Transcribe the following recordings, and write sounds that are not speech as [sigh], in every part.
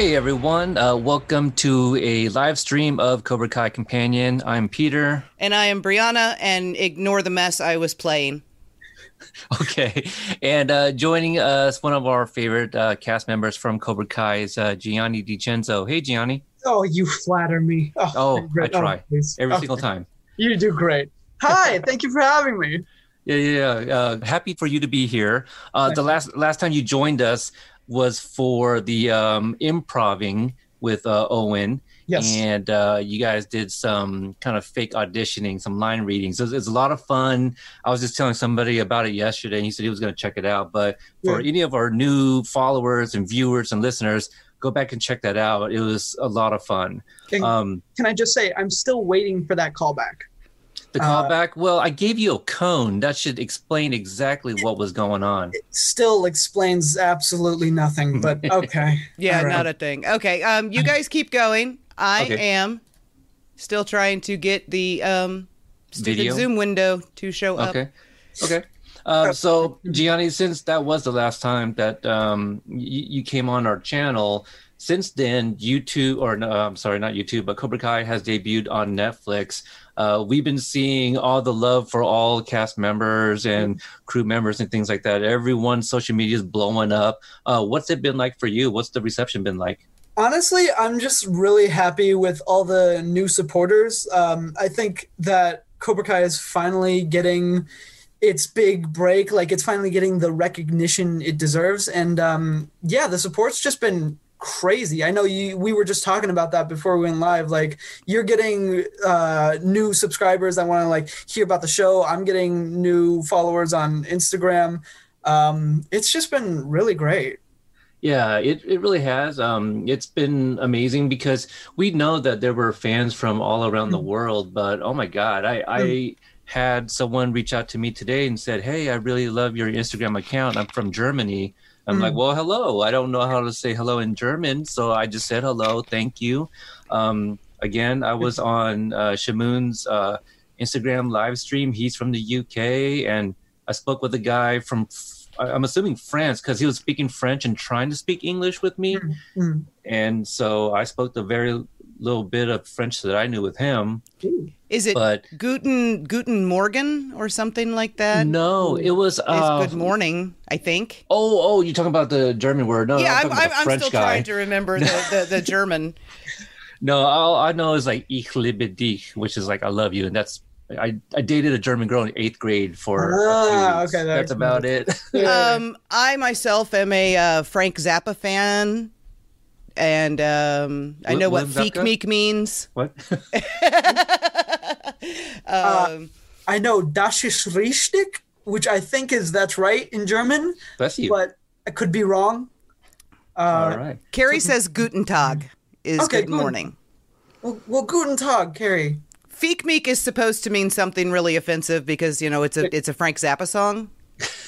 Hey everyone, uh, welcome to a live stream of Cobra Kai Companion. I'm Peter. And I am Brianna, and ignore the mess I was playing. [laughs] Okay, and uh, joining us, one of our favorite uh, cast members from Cobra Kai is uh, Gianni DeCenzo. Hey Gianni. Oh, you flatter me. Oh, I great. try please. every Oh, single time. You do great. Hi, [laughs] thank you for having me. Yeah, yeah, yeah. Uh, happy for you to be here. Uh, the last last time you joined us was for the um, improving with uh, Owen. Yes. And uh, you guys did some kind of fake auditioning, some line readings. It was, it a lot of fun. I was just telling somebody about it yesterday, and he said he was going to check it out. But for Yeah. any of our new followers and viewers and listeners, go back and check that out. It was a lot of fun. Can, Um, can I just say, I'm still waiting for that callback. The Uh, callback, well, I gave you a cone. That should explain exactly what was going on. It still explains absolutely nothing, but [laughs] okay. Yeah, All right. not a thing. Okay, um, you guys keep going. I Okay. am still trying to get the um, stupid Video? Zoom window to show up. Okay. Okay. Um, so Gianni, since that was the last time that um, you, you came on our channel, since then YouTube or no, I'm sorry, not YouTube, but Cobra Kai has debuted on Netflix. Uh, we've been seeing all the love for all cast members and crew members and things like that. Everyone's social media is blowing up. Uh, what's it been like for you? What's the reception been like? Honestly, I'm just really happy with all the new supporters. Um, I think that Cobra Kai is finally getting its big break. Like it's finally getting the recognition it deserves. And um, yeah, the support's just been crazy. I know you. We were just talking about that before we went live. Like you're getting uh, new subscribers that want to like hear about the show. I'm getting new followers on Instagram. Um, it's just been really great. Yeah, it, it really has. Um, it's been amazing because we know that there were fans from all around the Mm. world, but oh my God, I, I had someone reach out to me today and said, Hey, I really love your Instagram account. I'm from Germany. I'm Mm. like, Well, hello. I don't know how to say hello in German. So I just said hello. Thank you. Um, again, I was [laughs] on uh, Shamoon's uh, Instagram live stream. He's from the UK, and I spoke with a guy from, I'm assuming France, because he was speaking French and trying to speak English with me. Mm. And so I spoke the very little bit of French that I knew with him. Is it But Guten Guten Morgen or something like that? no, it was. It's Uh, good morning, I think. oh, oh, you're talking about the German word. No, yeah, I'm, I'm, I'm, I'm French still guy. trying to remember the, the, the [laughs] German. No, all I know is like ich liebe dich, which is like I love you, and that's I, I dated a German girl in eighth grade for. a Ah, okay, that that's about it. [laughs] Um, I myself am a uh, Frank Zappa fan, and um, I Wi- know what William Feek Zapka? Meek means. what? [laughs] [laughs] Um, I know Das ist richtig, which I think is that's right in German, Bless you. but I could be wrong. all Uh, right. Carrie says Guten Tag is Okay, good good. morning. well, well, guten Tag, Carrie. Feek Meek is supposed to mean something really offensive because you know it's a it's a Frank Zappa song.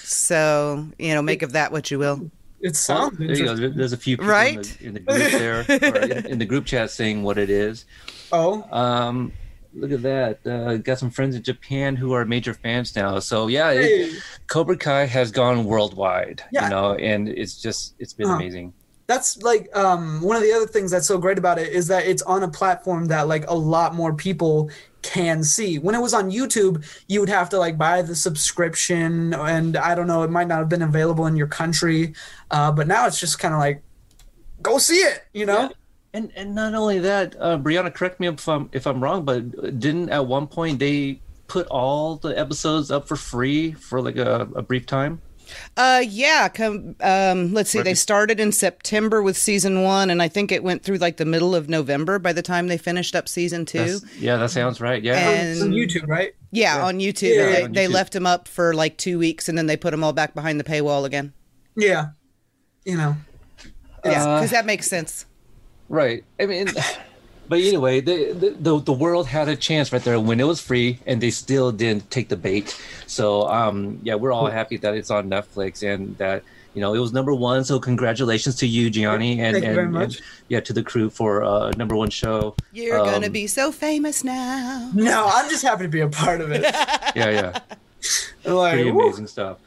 So you know, make of that what you will. It Well, sounds there you go. There- There's a few people Right? in, the, in the group there, or in, in the group chat saying what it is. Oh, Um, look at that. Uh, got some friends in Japan who are major fans now. So yeah, it, Cobra Kai has gone worldwide. Yeah. You know, and it's just it's been Uh-huh. amazing. That's like um, one of the other things that's so great about it is that it's on a platform that like a lot more people can see. When it was on YouTube, you would have to like buy the subscription, and I don't know, it might not have been available in your country, uh, but now it's just kind of like, go see it, you know? And and not only that, uh, Brianna, correct me if I'm if I'm wrong, but didn't at one point they put all the episodes up for free for like a, a brief time? Uh, yeah. Come, um, let's see. They started in September with season one, and I think it went through like the middle of November by the time they finished up season two. That's- yeah, that sounds right. Yeah. And- on YouTube, right? Yeah, on YouTube. Yeah, they, on they left them up for like two weeks, and then they put them all back behind the paywall again. Yeah. You know. Yeah, Uh, because that makes sense. Right. I mean, but anyway, the, the the the world had a chance right there when it was free, and they still didn't take the bait. So, um, yeah, we're all happy that it's on Netflix and that you know it was number one. So, congratulations to you, Gianni, and Thank you and, very and, yeah, to the crew for uh, number one show. You're gonna Um, be so famous now. No, I'm just happy to be a part of it. [laughs] Yeah, yeah. [laughs] like, pretty woo. amazing stuff.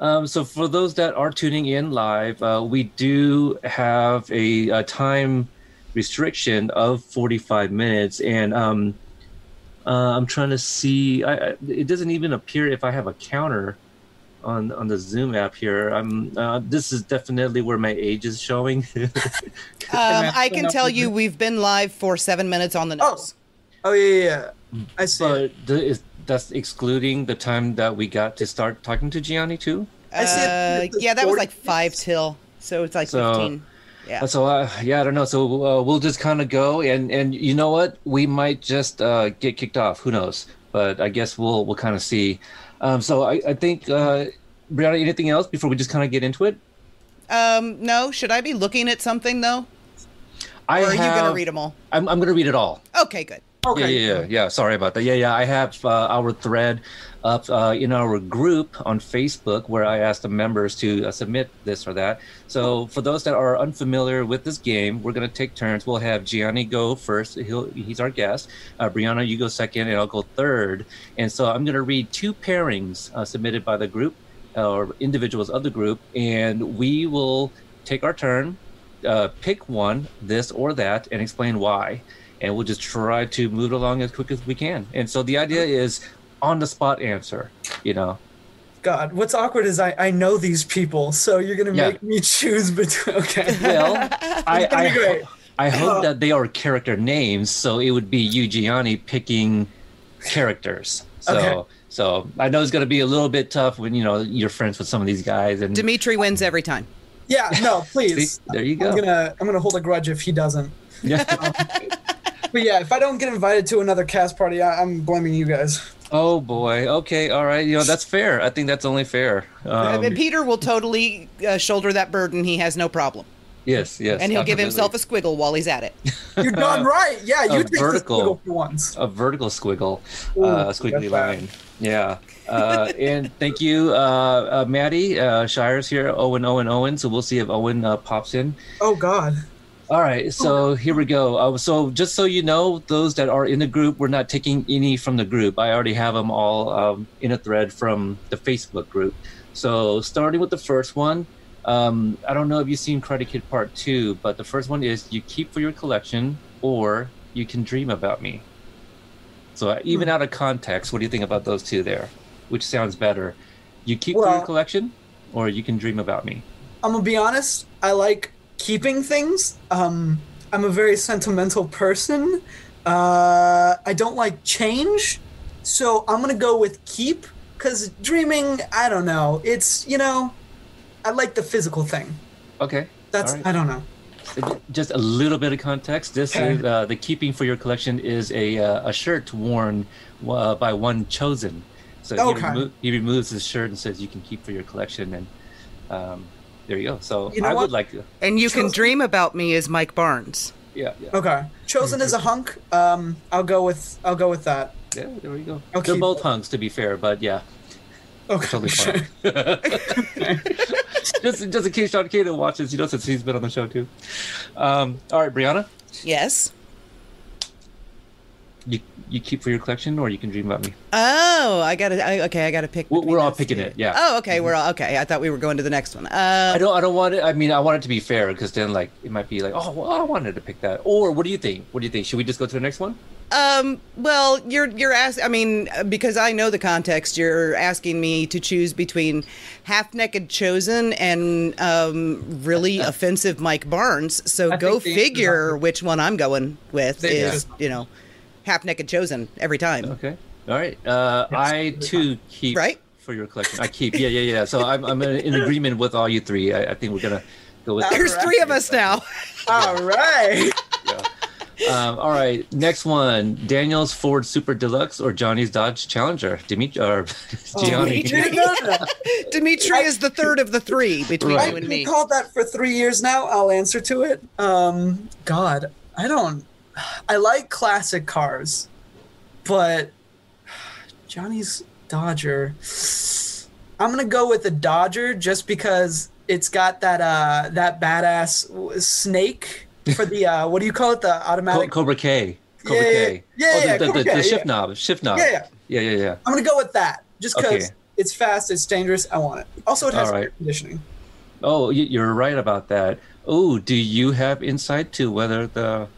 Um, so for those that are tuning in live, uh, we do have a, a time restriction of 45 minutes, and um, uh, I'm trying to see. I, I, it doesn't even appear if I have a counter on on the Zoom app here. I'm. Uh, this is definitely where my age is showing. [laughs] Um, I can tell you we've been live for seven minutes on the Oh. nose. Oh yeah, yeah, yeah. I see. but the, is, that's excluding the time that we got to start talking to Gianni too. I see. Uh, yeah, that was like five till, so it's like So- fifteen. Yeah. So uh, yeah, I don't know. So uh, we'll just kind of go, and and you know what? We might just uh, get kicked off. Who knows? But I guess we'll we'll kind of see. Um, so I, I think uh, Brianna, anything else before we just kind of get into it? Um, no, should I be looking at something though, I or are you gonna read them all? I'm I'm gonna read it all. Okay, good. Okay. Yeah, yeah, yeah, yeah. Sorry about that. Yeah, yeah. I have uh, our thread up uh, in our group on Facebook where I asked the members to uh, submit this or that. So for those that are unfamiliar with this game, we're gonna take turns. We'll have Gianni go first. He'll he's our guest. Uh, Brianna, you go second, and I'll go third. And so I'm gonna read two pairings uh, submitted by the group or individuals of the group, and we will take our turn, uh, pick one, this or that, and explain why and we'll just try to move along as quick as we can. And so the idea is on the spot answer, you know. God, what's awkward is I, I know these people, so you're gonna Yeah. make me choose [laughs] between. Okay. Well, I I, ho- I hope oh. that they are character names, so it would be you, Gianni, picking characters. So Okay. so I know it's going to be a little bit tough when you know you're friends with some of these guys. And Demetri wins every time. Yeah. No, [laughs] please. See, there you go. I'm gonna I'm gonna hold a grudge if he doesn't. yeah. Um, but yeah, if I don't get invited to another cast party, I, I'm blaming you guys. Oh boy. Okay. All right. You know that's fair. I think that's only fair. Um, and Peter will totally uh, shoulder that burden. He has no problem, yes. Yes. and he'll give himself a squiggle while he's at it. [laughs] You're done right. Yeah, you A take vertical. this squiggle for once. a vertical squiggle, Ooh, uh, that's squiggly bad. line. Yeah. Uh, and thank you, uh, uh, Maddie. Uh, Shires here. Owen, Owen, Owen. So we'll see if Owen uh, pops in. Oh God. All right. So here we go. Uh, so just so you know, those that are in the group, we're not taking any from the group. I already have them all um, in a thread from the Facebook group. So starting with the first one, um, I don't know if you've seen Karate Kid Part Two, but the first one is you keep for your collection, or you can dream about me. So uh, even out of context, what do you think about those two there? Which sounds better? You keep for your collection, or you can dream about me. I'm gonna be honest. I like keeping things. Um, I'm a very sentimental person. Uh, I don't like change, so I'm gonna go with keep. Cause dreaming, I don't know. It's you know, I like the physical thing. Okay. That's right. I don't know. just a little bit of context. This Okay. is uh, the keeping for your collection is a uh, a shirt worn uh, by one Chozen. So he, Okay. remo- he removes his shirt and says, "You can keep for your collection." And um, there you go. So You know I what? would like to. And you can dream about me as Mike Barnes. Yeah, yeah, Okay, Chozen as a hunk. Um, I'll go with I'll go with that. yeah. There we go. I'll They're both it. hunks, to be fair, but yeah, Okay, totally fine. [laughs] just just in case Sean Kato watches, you know, since he's been on the show too. Um, all right, Brianna, Yes. You you keep for your collection, or you can dream about me. Oh, I gotta. I, okay, I gotta pick. We're, all picking two. it. Yeah. Oh, okay. We're all okay. I thought we were going to the next one. Uh, I don't. I don't want it. I mean, I want it to be fair because then, like, it might be like, oh, well, I wanted to pick that. Or what do you think? What do you think? Should we just go to the next one? Um. Well, you're you're asking. I mean, because I know the context. You're asking me to choose between half-naked Chozen and um, really [laughs] offensive Mike Barnes. So I go figure which one I'm going with is answer's- you know half-naked Chozen every time. Okay. All right. Uh, I too keep Right? for your collection. I keep. Yeah, yeah, yeah. So I'm, I'm in, in agreement with all you three. I, I think we're gonna go with. There's three of us now. [laughs] All right. Yeah. Um, all right, next one: Daniel's Ford Super Deluxe or Johnny's Dodge Challenger. Demetri or [laughs] Gianni. Demetri. No, no, no. Demetri is the third of the three between Right. you and I've me. called that for three years now. I'll answer to it. Um, God, I don't. I like classic cars, but Johnny's Dodger. I'm gonna go with the Dodger just because it's got that uh that badass snake for the uh what do you call it the automatic. Cobra K. Cobra Yeah, yeah, K. yeah, oh, the, yeah, the, the, the shift yeah. knob. Shift knob. Yeah, yeah. yeah, yeah, yeah. I'm gonna go with that just because Okay. it's fast, it's dangerous. I want it. Also, it has right. air conditioning. Oh, you're right about that. Oh, do you have insight to whether the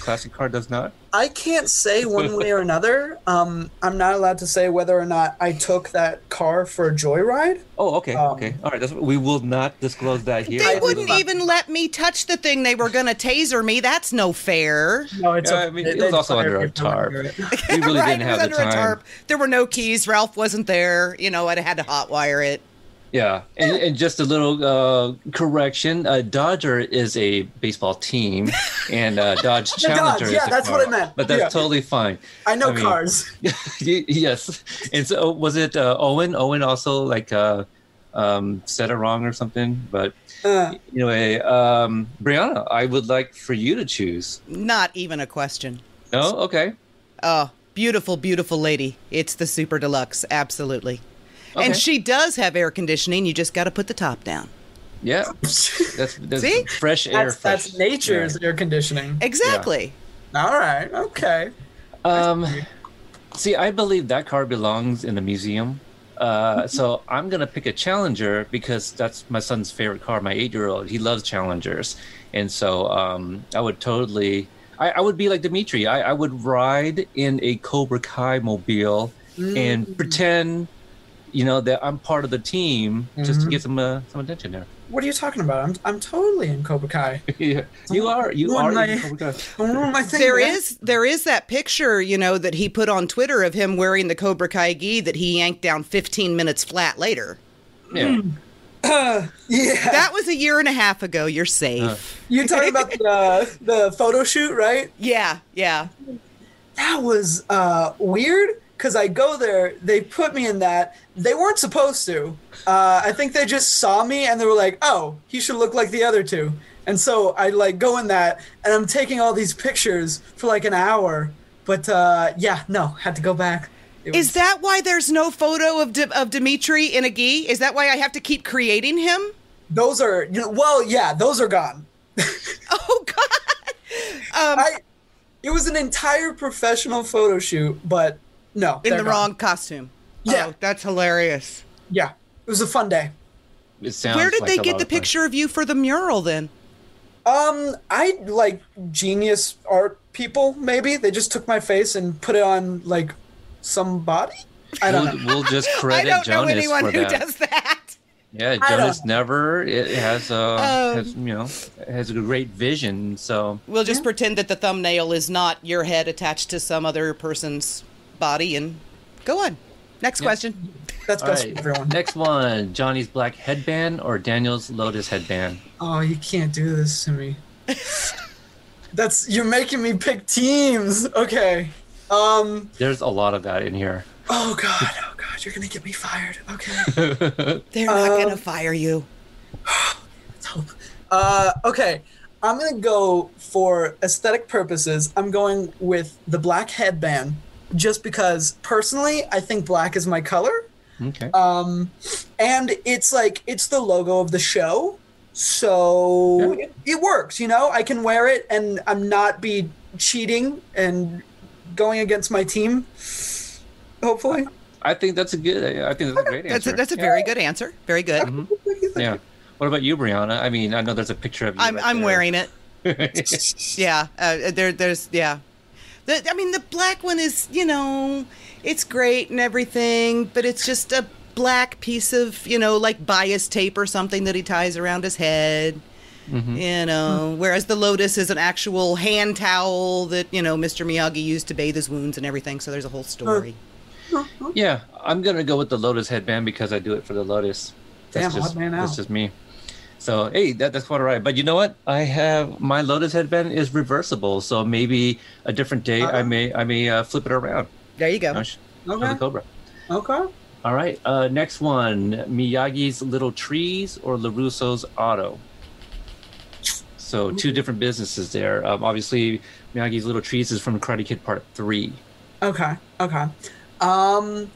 classic car does not? I can't say one way or another. [laughs] Um, I'm not allowed to say whether or not I took that car for a joyride. Oh, okay, Um, okay, all right. That's, we will not disclose that here. They I wouldn't love- even let me touch the thing. They were going to taser me. That's no fair. No, it's. Yeah, okay. I mean, They- it was also under a tarp. under. We really [laughs] right, didn't have the under a time. tarp. There were no keys. Ralph wasn't there. You know, I'd had to hotwire it. Yeah, and, and just a little uh, correction: uh, Dodger is a baseball team, and uh, [laughs] Dodge Challenger. Dodge, yeah, is a that's car. what I meant. But that's Yeah. totally fine. I know I mean- cars. [laughs] Yes, and so was it uh, Owen? Owen also like uh, um, said it wrong or something. But Uh, anyway, um, Brianna, I would like for you to choose. Not even a question. No, okay. Oh, beautiful, beautiful lady. It's the super deluxe. Absolutely. Okay. And she does have air conditioning. You just got to put the top down. Yeah, that's, that's See? fresh air. that's fresh. that's nature's air conditioning. Exactly. All right. Okay. Um, see, I believe that car belongs in the museum. Uh, so I'm gonna pick a Challenger because that's my son's favorite car. My eight-year-old, he loves Challengers, and so um, I would totally, I, I would be like Demetri. I, I would ride in a Cobra Kai mobile and pretend, you know, that I'm part of the team just to get some uh, some attention there. What are you talking about? I'm I'm totally in Cobra Kai. [laughs] Yeah, you are, you Ruin are my- in Cobra Kai. [laughs] Don't ruin my thing. There man. is there is that picture, you know, that he put on Twitter of him wearing the Cobra Kai gi that he yanked down 15 minutes flat later. Yeah. Yeah. That was a year and a half ago. You're safe. You're talking about the uh, the photo shoot, right? yeah, yeah. That was uh, weird because I go there, they put me in that. They weren't supposed to. Uh, I think they just saw me and they were like, "Oh, he should look like the other two." And so I like go in that, and I'm taking all these pictures for like an hour. But uh, yeah, no, had to go back. It Is was- that why there's no photo of Di- of Demetri in a gi? Is that why I have to keep creating him? those are you know, well, yeah, those are gone. [laughs] Oh God! Um, [laughs] I it was an entire professional photo shoot, but no, in the gone. wrong costume. Yeah. Oh, that's hilarious. Yeah, it was a fun day. It sounds Where did like they get the of fun. picture of you for the mural then? Um, I like genius art people. Maybe they just took my face and put it on like somebody. I don't. We'll, we'll just [laughs] I credit don't know anyone for who that. does that. Yeah, I Jonas never it has a Um, has you know has a great vision. So We'll just pretend that the thumbnail is not your head attached to some other person's body and go on. Next question. That's all best right, for everyone. next one: Johnny's black headband or Daniel's lotus headband. Oh, you can't do this to me. That's you're making me pick teams. Okay. Um. There's a lot of that in here. Oh God. Oh God. You're gonna get me fired. Okay. [laughs] They're not Um, going to fire you. [sighs] Let's hope. Uh. Okay. I'm gonna go for aesthetic purposes. I'm going with the black headband, just because personally I think black is my color. Okay. um and it's like it's the logo of the show so Yeah. it, it works you know i can wear it and i'm not be cheating and going against my team hopefully I think that's a good. I think that's a great That's answer. a, that's a very good answer. Very good. yeah. What about you, Brianna? I mean, I know there's a picture of you. I'm right I'm wearing it. [laughs] Yeah. Uh, there there's yeah. The, I mean the black one is you know it's great and everything, but it's just a black piece of you know like bias tape or something that he ties around his head. Mm-hmm. You know, whereas the lotus is an actual hand towel that you know Mr. Miyagi used to bathe his wounds and everything. So there's a whole story. Yeah, I'm gonna go with the lotus headband because I do it for the lotus. Damn, just, odd man That's just me. So hey, that, that's quite all right. But you know what? I have my Lotus headband is reversible, so maybe a different day I may I may uh, flip it around. There you go. Sh- Okay. the Cobra. Okay. All right. Uh, next one: Miyagi's Little Trees or Larusso's Auto. So two different businesses there. Um, obviously, Miyagi's Little Trees is from Karate Kid Part Three. Okay. Okay. Um,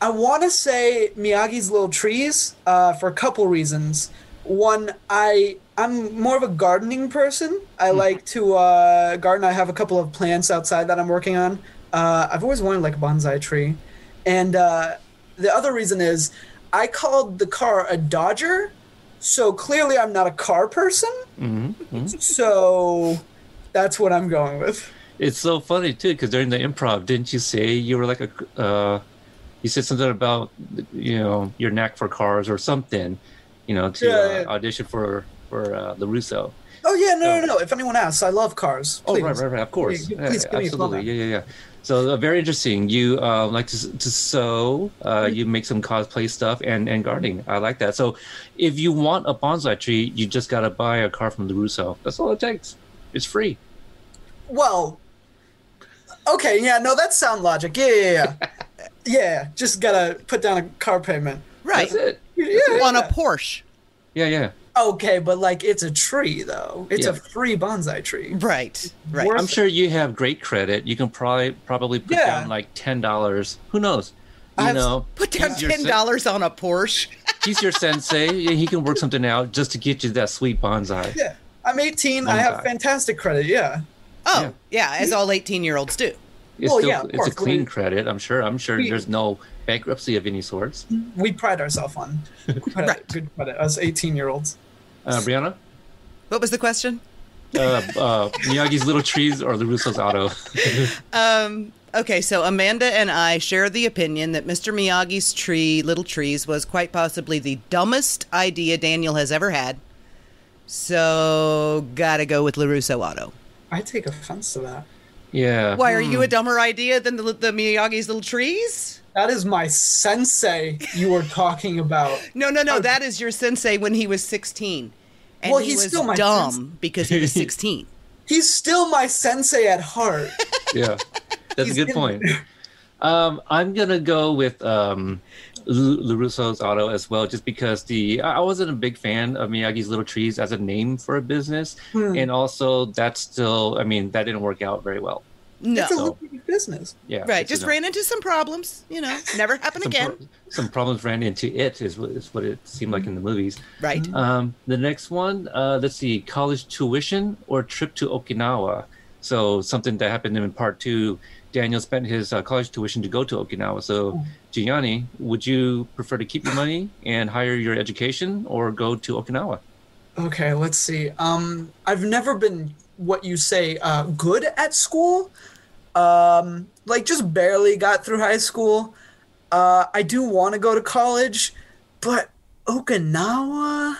I want to say Miyagi's Little Trees uh, for a couple reasons. One, I I'm more of a gardening person. I like to uh, garden. I have a couple of plants outside that I'm working on. Uh, I've always wanted like a bonsai tree, and uh, the other reason is I called the car a Dodger, so clearly I'm not a car person. Mm-hmm. So that's what I'm going with. It's so funny too because during the improv, didn't you say you were like a? Uh, you said something about you know your knack for cars or something, you know, to Yeah, uh, yeah. audition for for uh, Larusso. Oh yeah, no, Oh. no, no. If anyone asks, I love cars. Oh right, right, right. Of course, Yeah, Yeah, please give me a absolutely. comment. Yeah, yeah, yeah. So uh, very interesting. You uh, like to to sew. Uh, Mm-hmm. you make some cosplay stuff and and gardening. I like that. So if you want a bonsai tree, you just gotta buy a car from Larusso. That's all it takes. It's free. Well, okay, yeah, no, that's sound logic. Yeah, yeah, yeah. yeah, [laughs] just gotta put down a car payment. Right. That's it. Yeah, On a. Porsche. Yeah, yeah. Okay, but like it's a tree though. It's a free bonsai tree. Right. Right. Worth I'm sure you have great credit. You can probably probably put Yeah. down like ten dollars. Who knows? You I've- know, Put down he's your ten sen- dollars on a Porsche. [laughs] He's your sensei. and He can work something out just to get you that sweet bonsai. Yeah. I'm 18. I have fantastic credit. Yeah. Oh, yeah, as all eighteen-year-olds do. It's Well, still yeah, of it's a clean We- credit. I'm sure. I'm sure We- there's no bankruptcy of any sorts. We pride ourselves on [laughs] credit, Right. good credit as 18 year olds. Uh, Brianna, What was the question? uh, uh, Miyagi's Little Trees or LaRusso's Auto? [laughs] Um, okay, so Amanda and I share the opinion that Mr. Miyagi's tree, Little Trees, was quite possibly the dumbest idea Daniel has ever had. So, gotta go with LaRusso Auto. I take offense to that. Yeah. Why, are you a dumber idea than the, the Miyagi's Little Trees? That is my sensei you were talking about. [laughs] No, no, no, that is your sensei when he was 16. And Well, he he's was still my dumb sensei. because he was [laughs] 16. He's still my sensei at heart. Yeah, that's a good in point. Um, I'm gonna go with um, L- LaRusso's Auto as well, just because the I I wasn't a big fan of Miyagi's Little Trees as a name for a business, Hmm. and also that's still, I mean, that didn't work out very well. No. It's a lucrative business. Yeah, Right, just ran into some problems, you know, never happen some, again. pro- some problems ran into it is what, is what it seemed like in the movies. Right. Um, the next one, uh, let's see, college tuition or trip to Okinawa. So something that happened in part two, Daniel spent his uh, college tuition to go to Okinawa. So Gianni, would you prefer to keep your money and hire your education or go to Okinawa? Okay, let's see. Um, I've never been what you say uh, good at school. Um, like just barely got through high school. Uh, I do want to go to college, but Okinawa.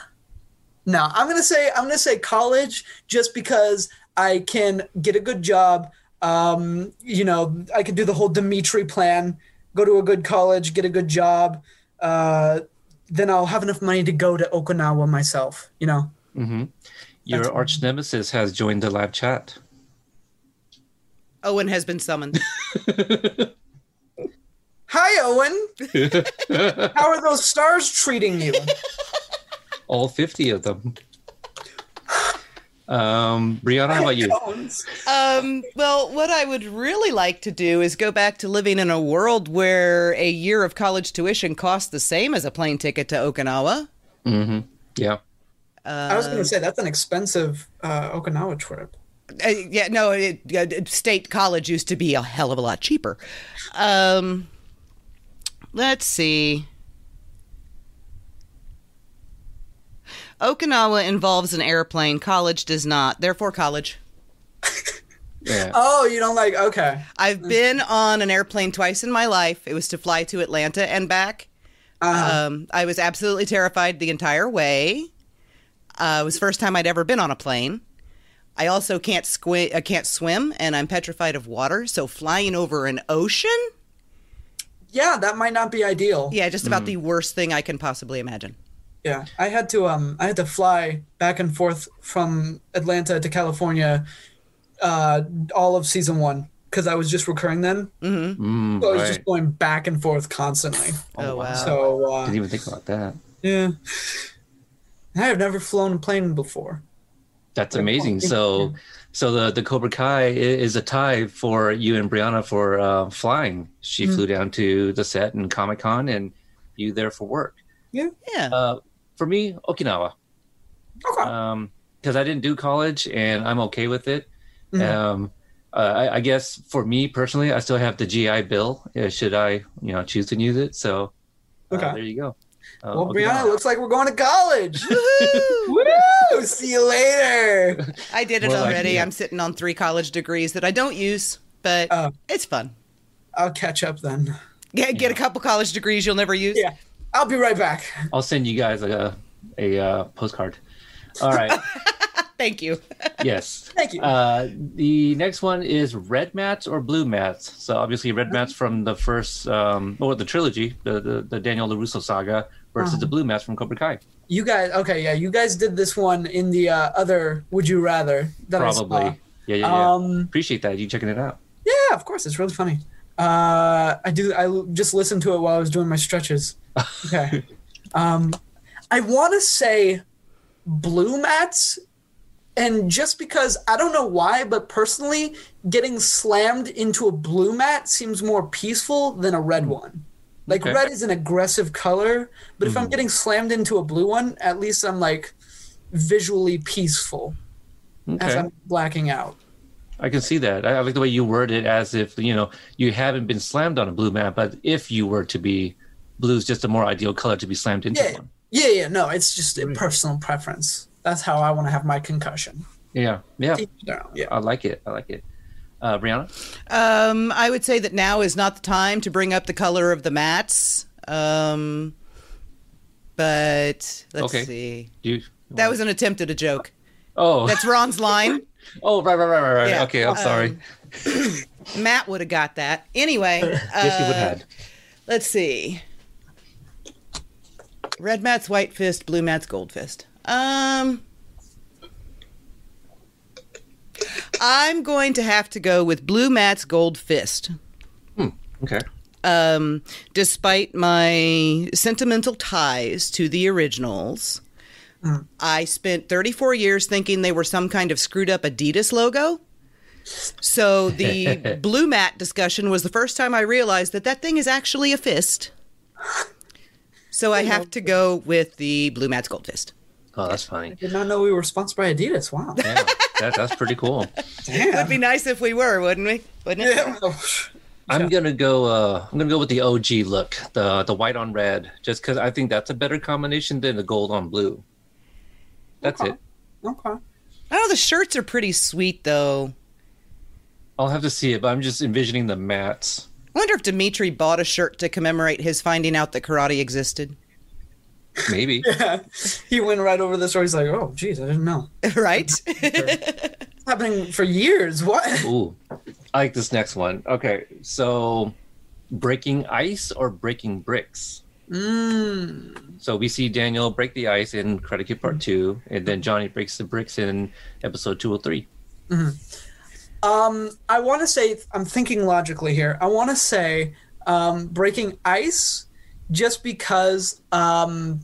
No, I'm gonna say I'm gonna say college just because I can get a good job. Um, you know, I could do the whole Demetri plan, go to a good college, get a good job. Uh, then I'll have enough money to go to Okinawa myself. You know. hmm Your That's- arch nemesis has joined the live chat. Owen has been summoned. [laughs] Hi, Owen. [laughs] How are those stars treating you? All 50 of them. Um, Brianna, how about you? Um, well, what I would really like to do is go back to living in a world where a year of college tuition costs the same as a plane ticket to Okinawa. hmm Yeah. I was going to say that's an expensive uh, Okinawa trip. Uh, yeah, no, it, uh, state college used to be a hell of a lot cheaper. Um, let's see. Okinawa involves an airplane. College does not. Therefore, college. Yeah. [laughs] Oh, you don't like? Okay. I've been on an airplane twice in my life. It was to fly to Atlanta and back. Uh, Um, I was absolutely terrified the entire way. Uh, it was the first time I'd ever been on a plane. I also can't squi- I can't swim, and I'm petrified of water. So flying over an ocean, yeah, that might not be ideal. yeah, just about the worst thing I can possibly imagine. Yeah, I had to um I had to fly back and forth from Atlanta to California uh all of season 1 cuz I was just recurring then. Mm, So I was right. just going back and forth constantly. Oh, wow. So uh Didn't even think about that. yeah. I have never flown a plane before. That's amazing. So, so the the Cobra Kai is a tie for you and Brianna for uh, flying. She Mm-hmm. flew down to the set in Comic Con, and you there for work. Yeah. Uh, for me, Okinawa, Okay. um, because I didn't do college, and I'm okay with it. Mhm. Um, uh, I, I guess for me personally, I still have the GI Bill. Uh, should I, you know, choose to use it? So, uh, Okay. there you go. Uh, well, Okinawa. Brianna, looks like we're going to college. [laughs] Woo! See you later. I did it More like already. I'm sitting on three college degrees that I don't use, but Oh. it's fun. I'll catch up then. Get, get a couple college degrees you'll never use. Yeah. I'll be right back. I'll send you guys a a uh, postcard. All right. [laughs] Thank you. yes. [laughs] Thank you. Uh, the next one is red mats or blue mats. So obviously red mats from the first, um, or the trilogy, the the, the Daniel Larusso saga, versus Uh-huh. the blue mats from Cobra Kai. You guys, okay, yeah, you guys did this one in the uh, other Would You Rather that I. Probably. Yeah, yeah, yeah. Um, Appreciate that. You checking it out. yeah, of course, it's really funny. Uh, I do. I l- just listened to it while I was doing my stretches. Okay. um, I want to say blue mats, and just because I don't know why, but personally, getting slammed into a blue mat seems more peaceful than a red one. Like Okay. red is an aggressive color, but if I'm Mhm. getting slammed into a blue one, at least I'm like visually peaceful as I'm blacking out. I can see that. I, I like the way you word it as if, you know, you haven't been slammed on a blue mat, but if you were to be, blue's just a more ideal color to be slammed into Yeah. one. Yeah, yeah, no, it's just a personal preference. That's how I want to have my concussion. Yeah. Yeah. Each their own, Yeah. I like it. I like it. Uh, Brianna? Um, I would say that now is not the time to bring up the color of the mats. Um, but let's Okay. see. Do you, That was an attempt at a joke. oh, That's Ron's line. [laughs] oh, right, right, right, right, right. Yeah. Okay, I'm sorry. Matt would have got that. Anyway, [laughs] yes, you would uh, have. let's see. Red mats White Fist, Blue mats Gold Fist. Um, I'm going to have to go with Blue mats Gold Fist. Okay. Um, despite my sentimental ties to the originals, I spent 34 years thinking they were some kind of screwed up Adidas logo. So the [laughs] blue mat discussion was the first time I realized that that thing is actually a fist. So I have to go with the blue mat's gold fist. Oh, that's funny. I Did not know we were sponsored by Adidas. Wow. Yeah, that, that's pretty cool. It would be nice if we were, wouldn't we? Wouldn't it? Yeah. I'm gonna go. Uh, I'm gonna go with the OG look, the the white on red, just because I think that's a better combination than the gold on blue. That's Okay. it. Okay. I know the shirts are pretty sweet though. I'll have to see it, but I'm just envisioning the mats. I wonder if Demetri bought a shirt to commemorate his finding out that karate existed. Maybe. [laughs] Yeah. He went right over the story. He's like, oh, geez, I didn't know. [laughs] right? [laughs] It's happening for years. What? Ooh, I like this next one. Okay, so breaking ice or breaking bricks. Mm. So we see Daniel break the ice in Karate Kid Part Two, and then Johnny breaks the bricks in Episode Two Hundred Three. Um, I want to say, I'm thinking logically here. I want to say um, breaking ice just because um,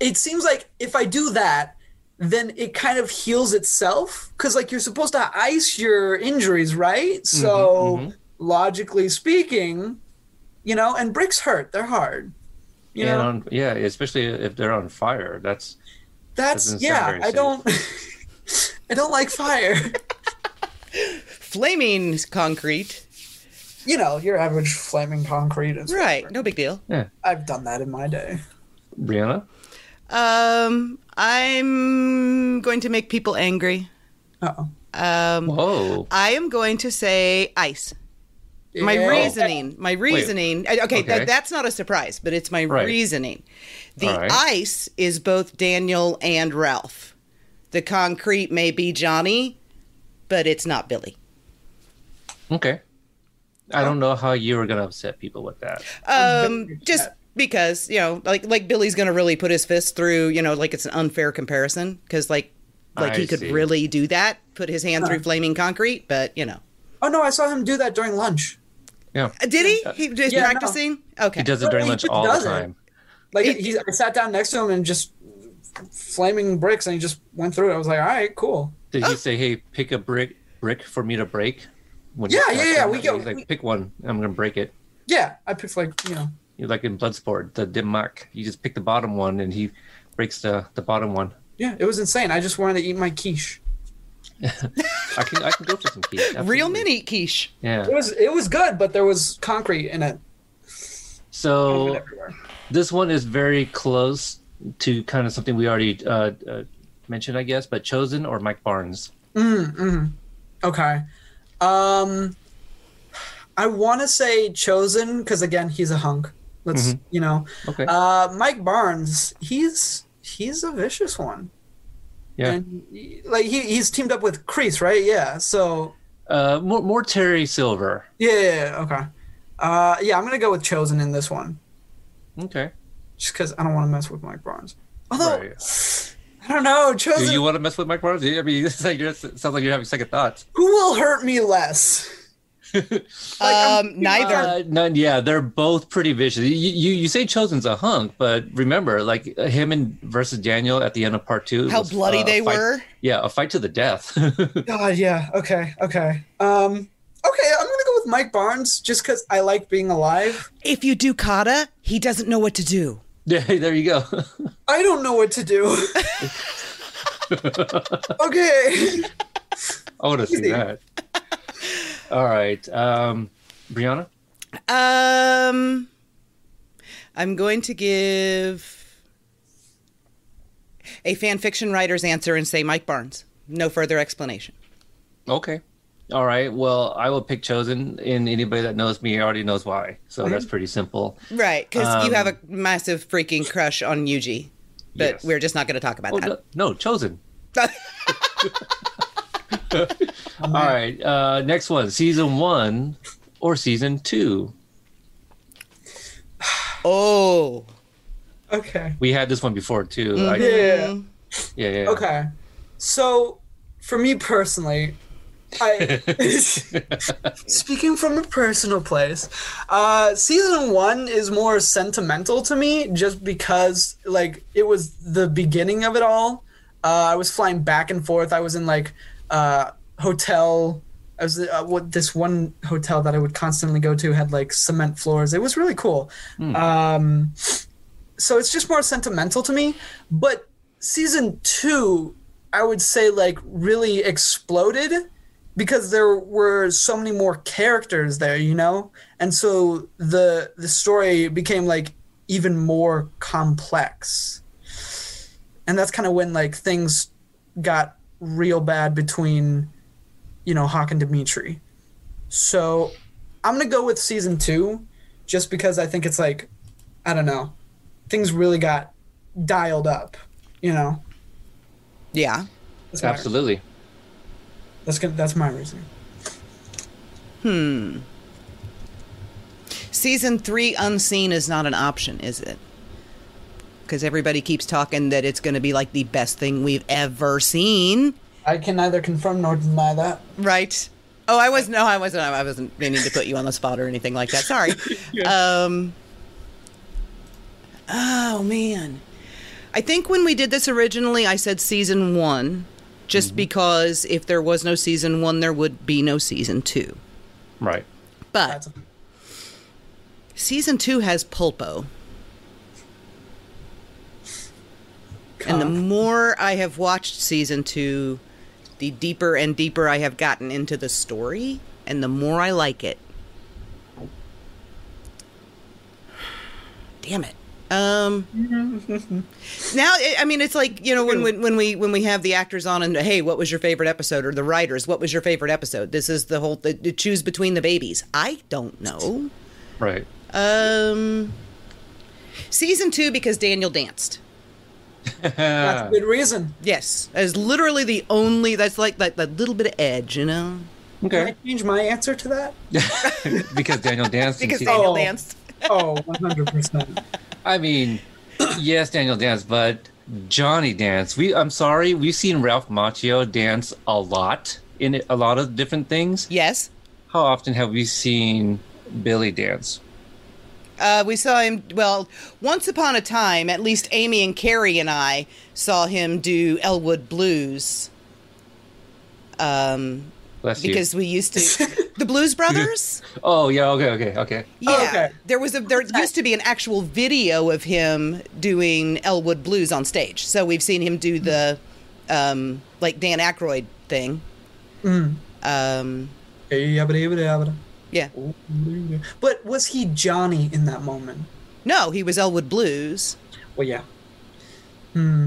it seems like if I do that, then it kind of heals itself. Because, like, you're supposed to ice your injuries, right? So, mhm. logically speaking, you know, and bricks hurt. They're hard. You and know, on, yeah, especially if they're on fire. That's that's, yeah, I safe. don't. [laughs] I don't like fire. [laughs] Flaming concrete. you know, your average flaming concrete. Is Right. No big deal. Yeah. I've done that in my day. Brianna. Um, I'm going to make people angry. Uh-oh. Um, Whoa. I am going to say ice. My Yeah. reasoning, my reasoning. uh, Okay, Okay. That, that's not a surprise, but it's my Right. reasoning. The All right. ice is both Daniel and Ralph. The concrete may be Johnny, but it's not Billy. Okay. I don't know how you were gonna upset people with that. Um, just because you know, like like Billy's gonna really put his fist through. You know, like it's an unfair comparison because like like I he could see. really do that, put his hand through flaming concrete. But you know, Oh no, I saw him do that during lunch. Yeah. Uh, did he? He was Yeah, no. practicing. Okay. He does it during lunch just all the does it. time. Like It- he, I sat down next to him and just flaming bricks, and he just went through it. I was like, all right, cool. Did he say, "Hey, pick a brick brick for me to break"? When Yeah, yeah, yeah, we go- like, we- pick one. I'm gonna break it. Yeah, I picked like you know. You like in Bloodsport, the Dim Mak. You just pick the bottom one, and he breaks the the bottom one. Yeah, it was insane. I just wanted to eat my quiche. [laughs] I can I can go for some quiche. Real mini quiche. Yeah. It was it was good, but there was concrete in it. So this one is very close to kind of something we already uh, uh, mentioned, I guess. But Chozen or Mike Barnes. Mm, mm. Okay. Um I want to say Chozen because again, he's a hunk. Let's you know. Okay. Uh Mike Barnes, he's he's a vicious one. yeah. And like he he's teamed up with Kreese, right? Yeah. So Uh, more more Terry Silver. yeah, yeah, yeah, okay. Uh yeah, I'm going to go with Chozen in this one Okay. just cuz I don't want to mess with Mike Barnes. Although Right. I don't know, Do you want to mess with Mike Barnes? I mean, [laughs] it's like you're, it sounds like you're having second thoughts. who will hurt me less? [laughs] I'm- Um, neither. Uh, none, yeah, they're both pretty vicious. You, you you say Chozen's a hunk, but remember, like him and versus Daniel at the end of part two. How was, bloody uh, they fight- were. Yeah, a fight to the death. [laughs] God, yeah. Okay, okay. Um, okay, I'm gonna go with Mike Barnes just because I like being alive. If you do kata, he doesn't know what to do. Yeah, [laughs] there you go. I don't know what to do. [laughs] okay. I want to see that. All right, um, Brianna. Um, I'm going to give a fan fiction writer's answer and say Mike Barnes. No further explanation. Okay. All right. Well, I will pick Chozen, and anybody that knows me already knows why. So that's pretty simple. Right, because you Um, have a massive freaking crush on Yuji, but Yes. we're just not going to talk about Oh, no, no, Chozen. that. [laughs] All right. Uh, next one, season one or season two. [sighs] oh, Okay. We had this one before too. I- Yeah. yeah, yeah. Okay. So, for me personally, I [laughs] [laughs] speaking from a personal place, uh, season one is more sentimental to me, just because like it was the beginning of it all. Uh, I was flying back and forth. I was in like uh, hotel. I was uh, what this one hotel that I would constantly go to had like cement floors. It was really cool. Um, so it's just more sentimental to me. But season two, I would say like really exploded because there were so many more characters there, you know, and so the the story became like even more complex. And that's kind of when like things got real bad between, you know, Hawk and Demetri. So I'm gonna go with season two, just because I think it's like, I don't know, things really got dialed up. You know, yeah. that's my, Absolutely. That's good. That's my reasoning. Hmm. Season three unseen is not an option, is it? Because everybody keeps talking that it's going to be like the best thing we've ever seen. I can neither confirm nor deny that. Right. Oh, I was no, I wasn't. I wasn't meaning to put you on the spot or anything like that. Sorry. [laughs] Um. Oh man, I think when we did this originally, I said season one, just mm-hmm. because if there was no season one, there would be no season two. Right. But That's season two has Pulpo, and the more I have watched season two, the deeper and deeper I have gotten into the story, and the more I like it. Damn it. Um. now, I I mean, it's like you know when, when when we when we have the actors on and hey, what was your favorite episode, or the writers, what was your favorite episode? This is the whole the, to choose between the babies. I don't know. Right. Um, season two because Daniel danced. That's a [laughs] good reason. Yes, as literally the only. That's like that that little bit of edge, you know. Okay. Can Okay. I change my answer to that? [laughs] because Daniel danced. Because Daniel Oh. danced. Oh, 100%. I mean, yes, Daniel Dance, but Johnny Dance. We I'm sorry, we've seen Ralph Macchio dance a lot in a lot of different things. Yes. How often have we seen Billy dance? Uh, we saw him, well, once upon a time, at least Amy and Carrie and I saw him do Elwood Blues. Um, Bless you. because we used to. [laughs] the Blues Brothers? Oh yeah, okay, okay, okay. Yeah. okay. There was a there used to be an actual video of him doing Elwood Blues on stage. So we've seen him do the um like Dan Aykroyd thing. Um Hey, yabba dabba dabba. yeah. But was he Johnny in that moment? No, he was Elwood Blues. Well, yeah. Hmm.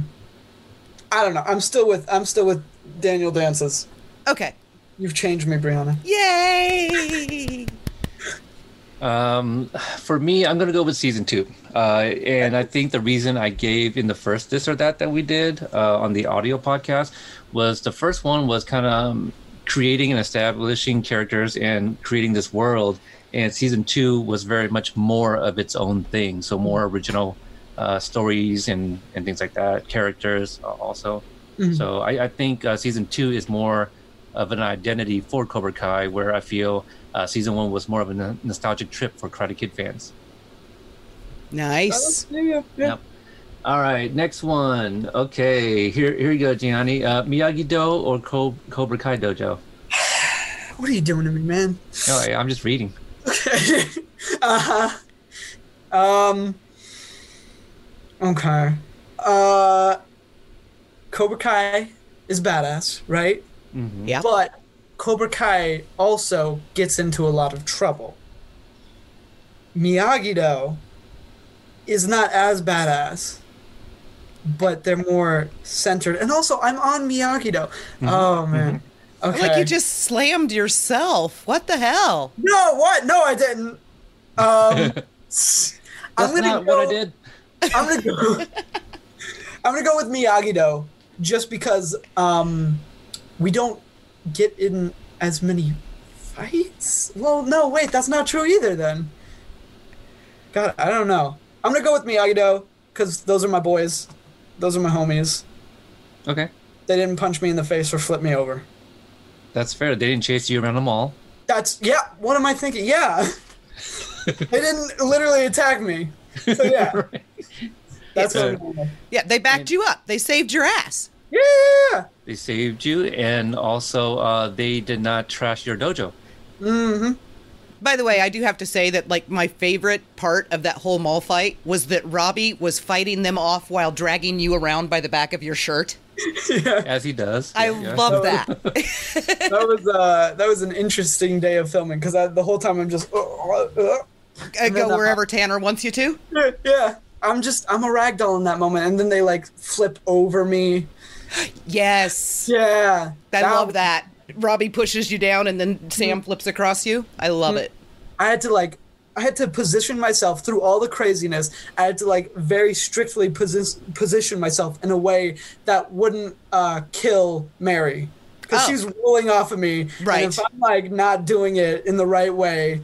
I don't know. I'm still with I'm still with Daniel Dances. Okay. You've changed me, Brianna. Yay! Um, for me, I'm gonna go with season two, uh, and I think the reason I gave in the first this or that that we did uh, on the audio podcast was the first one was kind of um, creating and establishing characters and creating this world, and season two was very much more of its own thing, so more original uh, stories and and things like that, characters uh, also. So I, I think uh, season two is more of an identity for Cobra Kai, where I feel uh, season one was more of a nostalgic trip for Karate Kid fans. Nice. Yeah, yeah, yeah. Yep. All right, next one. Okay, here here you go, Gianni. Uh, Miyagi Do or Co- Cobra Kai Dojo? What are you doing to me, man? Oh, yeah, I'm just reading. Okay. [laughs] uh huh. Um. Okay. Uh. Cobra Kai is badass, right? Yeah. But Cobra Kai also gets into a lot of trouble. Miyagi Do is not as badass, but they're more centered. And also, I'm on Miyagi Do. Oh man. Okay. Like you just slammed yourself. What the hell? No, what? No, I didn't. Um, [laughs] That's I'm gonna not go, what I did. [laughs] I'm gonna go. I'm gonna go with Miyagi Do, just because um, we don't get in as many fights. Well, no, wait, that's not true either. Then, God, I don't know. I'm gonna go with Miyagi Do because those are my boys. Those are my homies. Okay, They didn't punch me in the face or flip me over. that's fair. They didn't chase you around the mall. That's yeah. What am I thinking? Yeah, [laughs] they didn't literally attack me. So yeah, [laughs] that's what I'm going. Yeah, they backed you up. They saved your ass. Yeah. They saved you, and also uh, they did not trash your dojo. By the way, I do have to say that like my favorite part of that whole mall fight was that Robbie was fighting them off while dragging you around by the back of your shirt. [laughs] As he does. I Yeah, yeah. love that. [laughs] that was uh that was an interesting day of filming because the whole time I'm just uh, uh, I go wherever Tanner wants you to. uh, [laughs] yeah I'm just I'm a ragdoll in that moment and then they like flip over me [gasps] Yes. yeah I love that. Robbie pushes you down and then Sam mm-hmm. flips across you. I love mm-hmm. it. I had to like I had to position myself through all the craziness I had to like very strictly posi- position myself in a way that wouldn't uh kill Mary because Oh. she's rolling off of me Right. and if I'm like not doing it in the right way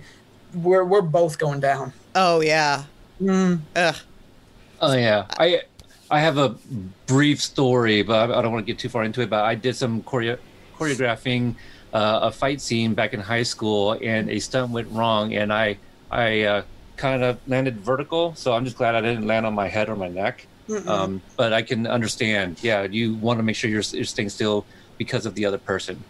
we're we're both going down Oh yeah. Mm-hmm. Ugh. Oh yeah, I I have a brief story, but I don't want to get too far into it. But I did some choreo- choreographing uh, a fight scene back in high school, and a stunt went wrong, and I I uh, kind of landed vertical. So I'm just glad I didn't land on my head or my neck. Um, but I can understand. Yeah, you want to make sure you're, you're staying still because of the other person.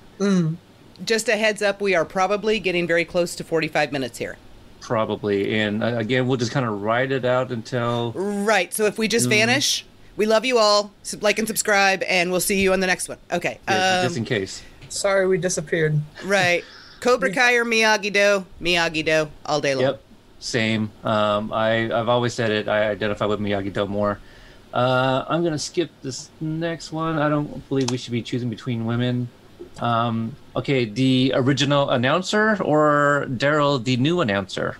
Just a heads up, we are probably getting very close to 45 minutes here. Probably, and uh, again, we'll just kind of ride it out until Right. So if we Mm. just vanish, we love you all. Like and subscribe, and we'll see you on the next one. Okay. yeah, Um, just in case. sorry we disappeared right. [laughs] Cobra Kai or Miyagi Do? Miyagi Do all day long. Yep, same. Um, I I've always said it. I identify with Miyagi Do more. Uh, I'm gonna skip this next one. I don't believe we should be choosing between women. Um, okay, the original announcer or Daryl, the new announcer.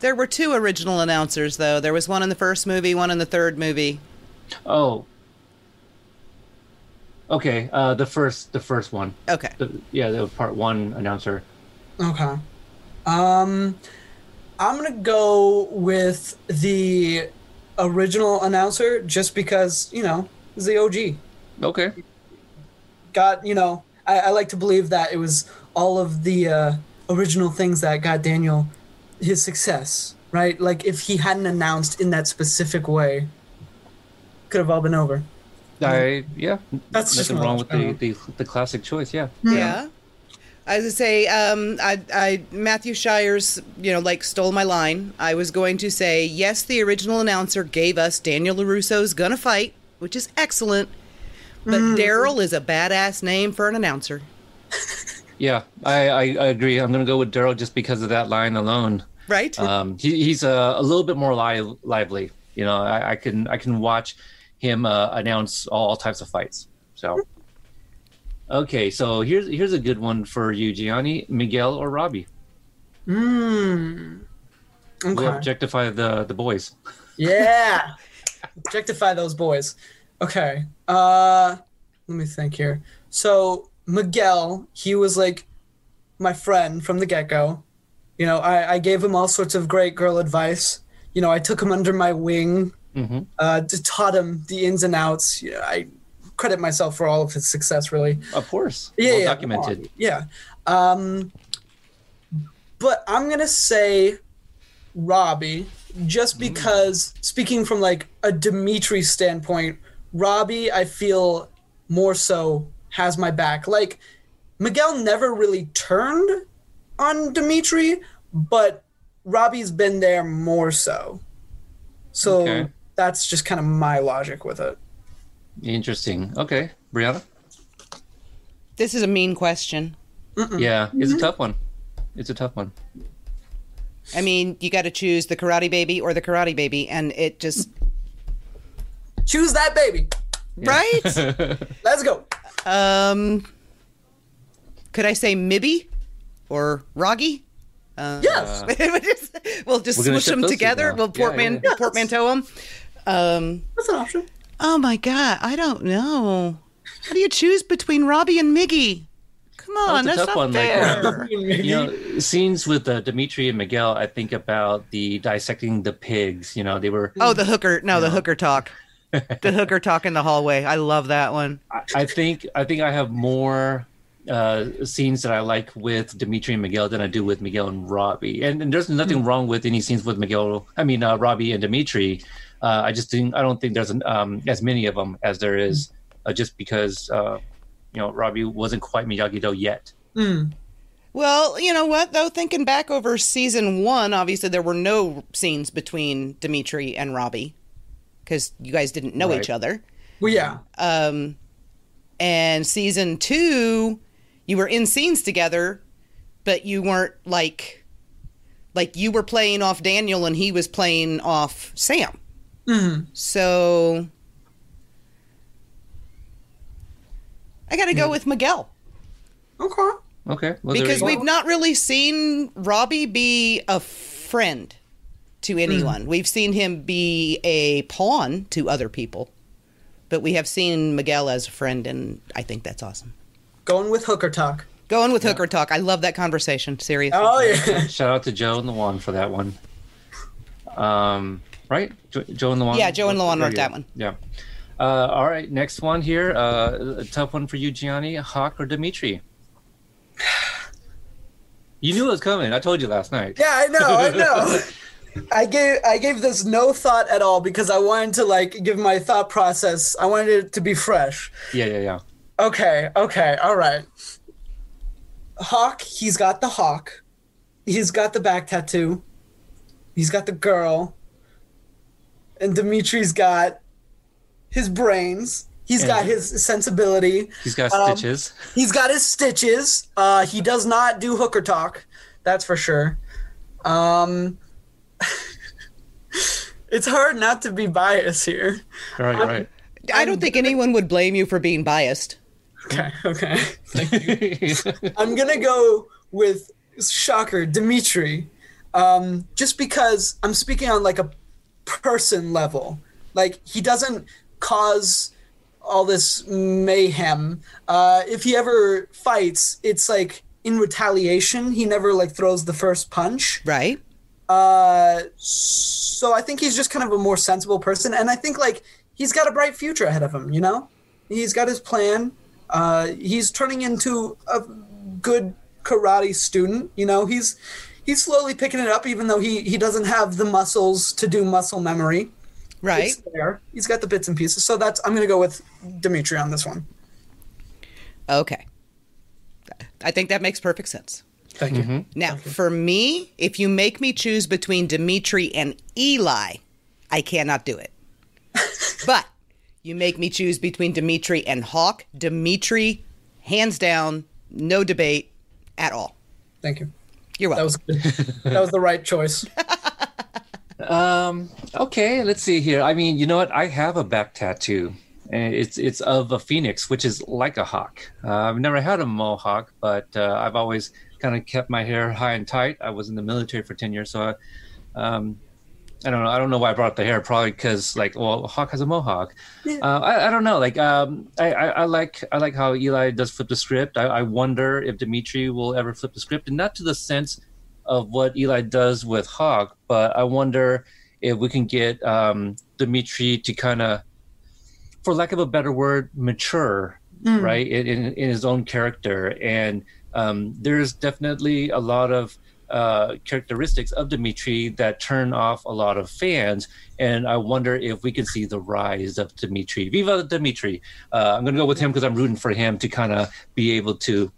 There were two original announcers, though. There was one in the first movie, one in the third movie. Oh, okay. Uh, the first, the first one. Okay. The, yeah, the part one announcer. okay Um, I'm gonna go with the original announcer just because you know he's the OG. Okay. Got you know I, I like to believe that it was all of the uh, original things that got Daniel his success. Right, like if he hadn't announced in that specific way, could have all been over. I yeah. That's just nothing my wrong with the, the the classic choice. Yeah. Yeah. I would say, um, I, I, Matthew Shires, you know, like stole my line. I was going to say, yes, the original announcer gave us Daniel LaRusso's Gonna Fight, which is excellent, but Daryl is a badass name for an announcer. [laughs] Yeah, I, I, I agree. I'm gonna go with Daryl just because of that line alone. Right? Um, he, he's a, a little bit more li- lively. You know, I, I can I can watch him uh, announce all, types of fights. So, okay, so here's here's a good one for you, Gianni, Miguel or Robbie. Mm. We Okay. objectify the the boys. Yeah. [laughs] Objectify those boys. Okay. Uh let me think here. So Miguel, he was like my friend from the get-go. You know, I, I gave him all sorts of great girl advice. You know, I took him under my wing, hmm uh, to taught him the ins and outs. You know, I credit myself for all of his success, really. Of course, Yeah, well yeah, documented. Yeah. Um, but I'm gonna say Robbie, just because speaking from like a Demetri standpoint, Robbie, I feel more so has my back. Like Miguel never really turned on Demetri, but Robbie's been there more so. So Okay. that's just kind of my logic with it. Interesting. Okay, Brianna. this is a mean question. Yeah, it's a tough one. It's a tough one. I mean, you got to choose the Karate Baby or the Karate Baby, and it just, Choose that baby. right? [laughs] Let's go. um, could I say Mibby or Roggy? Uh, Yes. [laughs] we'll just We're gonna smush them together. now. We'll Yeah, portman- yeah. portmanteau them. Um, That's an option. oh my God, I don't know. How do you choose between Robbie and Miggy? Come on, it's a that's tough not one, like, fair. [laughs] you know, scenes with uh, Demetri and Miguel. I think about the dissecting the pigs. You know, they were. oh, the hooker. No, the hooker talk. the hooker talk in the hallway. I love that one. I- I think I think I have more uh, scenes that I like with Demetri and Miguel than I do with Miguel and Robbie. And, and there's nothing wrong with any scenes with Miguel. I mean, uh, Robbie and Demetri. Uh, I just think I don't think there's an, um, as many of them as there is, uh, just because uh, you know Robbie wasn't quite Miyagi Do yet. Mm. Well, you know what though? Thinking back over season one, obviously there were no scenes between Demetri and Robbie because you guys didn't know Right. each other. Well, yeah. Um, and season two, you were in scenes together, but you weren't like, like you were playing off Daniel and he was playing off Sam. Mhm. So I got to go with Miguel. Okay. Okay, well, because we've not really seen Robbie be a friend to anyone. We've seen him be a pawn to other people, but we have seen Miguel as a friend, and I think that's awesome. Going with hooker talk. Going with hooker talk. I love that conversation. Seriously. Oh yeah. [laughs] Shout out to Joe and Luan for that one. Um, right? Jo- Joe and Luan. Yeah, Joe and Luan Very wrote that one. Yeah. Uh, all right, next one here. Uh, a tough one for you, Gianni. Hawk or Demetri? [sighs] You knew it was coming. I told you last night. Yeah, I know. I know. [laughs] I gave I gave this no thought at all because I wanted to like give my thought process. I wanted it to be fresh. Yeah, yeah, yeah. Okay, okay, all right. Hawk, he's got the hawk. He's got the back tattoo. He's got the girl. And Demetri's got his brains. He's got his sensibility. He's got Um, stitches. He's got his stitches. Uh, he does not do hooker talk. That's for sure. Um, [laughs] it's hard not to be biased here. Right, right. I don't think anyone would blame you for being biased. Okay, okay. [laughs] I'm gonna go with shocker Demetri, um, just because I'm speaking on like a person level. Like he doesn't cause all this mayhem. Uh, if he ever fights, it's like in retaliation. He never like throws the first punch. Right. Uh, so I think he's just kind of a more sensible person, and I think like he's got a bright future ahead of him. You know, he's got his plan. Uh, he's turning into a good karate student. You know, he's he's slowly picking it up, even though he he doesn't have the muscles to do muscle memory. Right. It's there. He's got the bits and pieces. So that's I'm gonna go with Demetri on this one. Okay. I think that makes perfect sense. Thank you. Now, for me, if you make me choose between Demetri and Eli, I cannot do it. [laughs] but you make me choose between Demetri and Hawk, Demetri, hands down, no debate at all. Thank you. You're welcome. That welcome. was good. that was the right choice. [laughs] Um. Okay. Let's see here. I mean, you know what? I have a back tattoo, and it's it's of a phoenix, which is like a hawk. Uh, I've never had a mohawk, but uh, I've always kind of kept my hair high and tight. I was in the military for ten years, so I, um, I don't know. I don't know why I brought up the hair. Probably because like, well, Hawk has a mohawk. Uh, I, I don't know. Like, um, I, I, I like I like how Eli does flip the script. I, I wonder if Demetri will ever flip the script, and not to the sense of what Eli does with Hawk, but I wonder if we can get um, Demetri to kind of, for lack of a better word, mature, right, in, in, in his own character. And um, there's definitely a lot of uh, characteristics of Demetri that turn off a lot of fans. And I wonder if we can see the rise of Demetri. Viva Demetri! Uh, I'm going to go with him because I'm rooting for him to kind of be able to.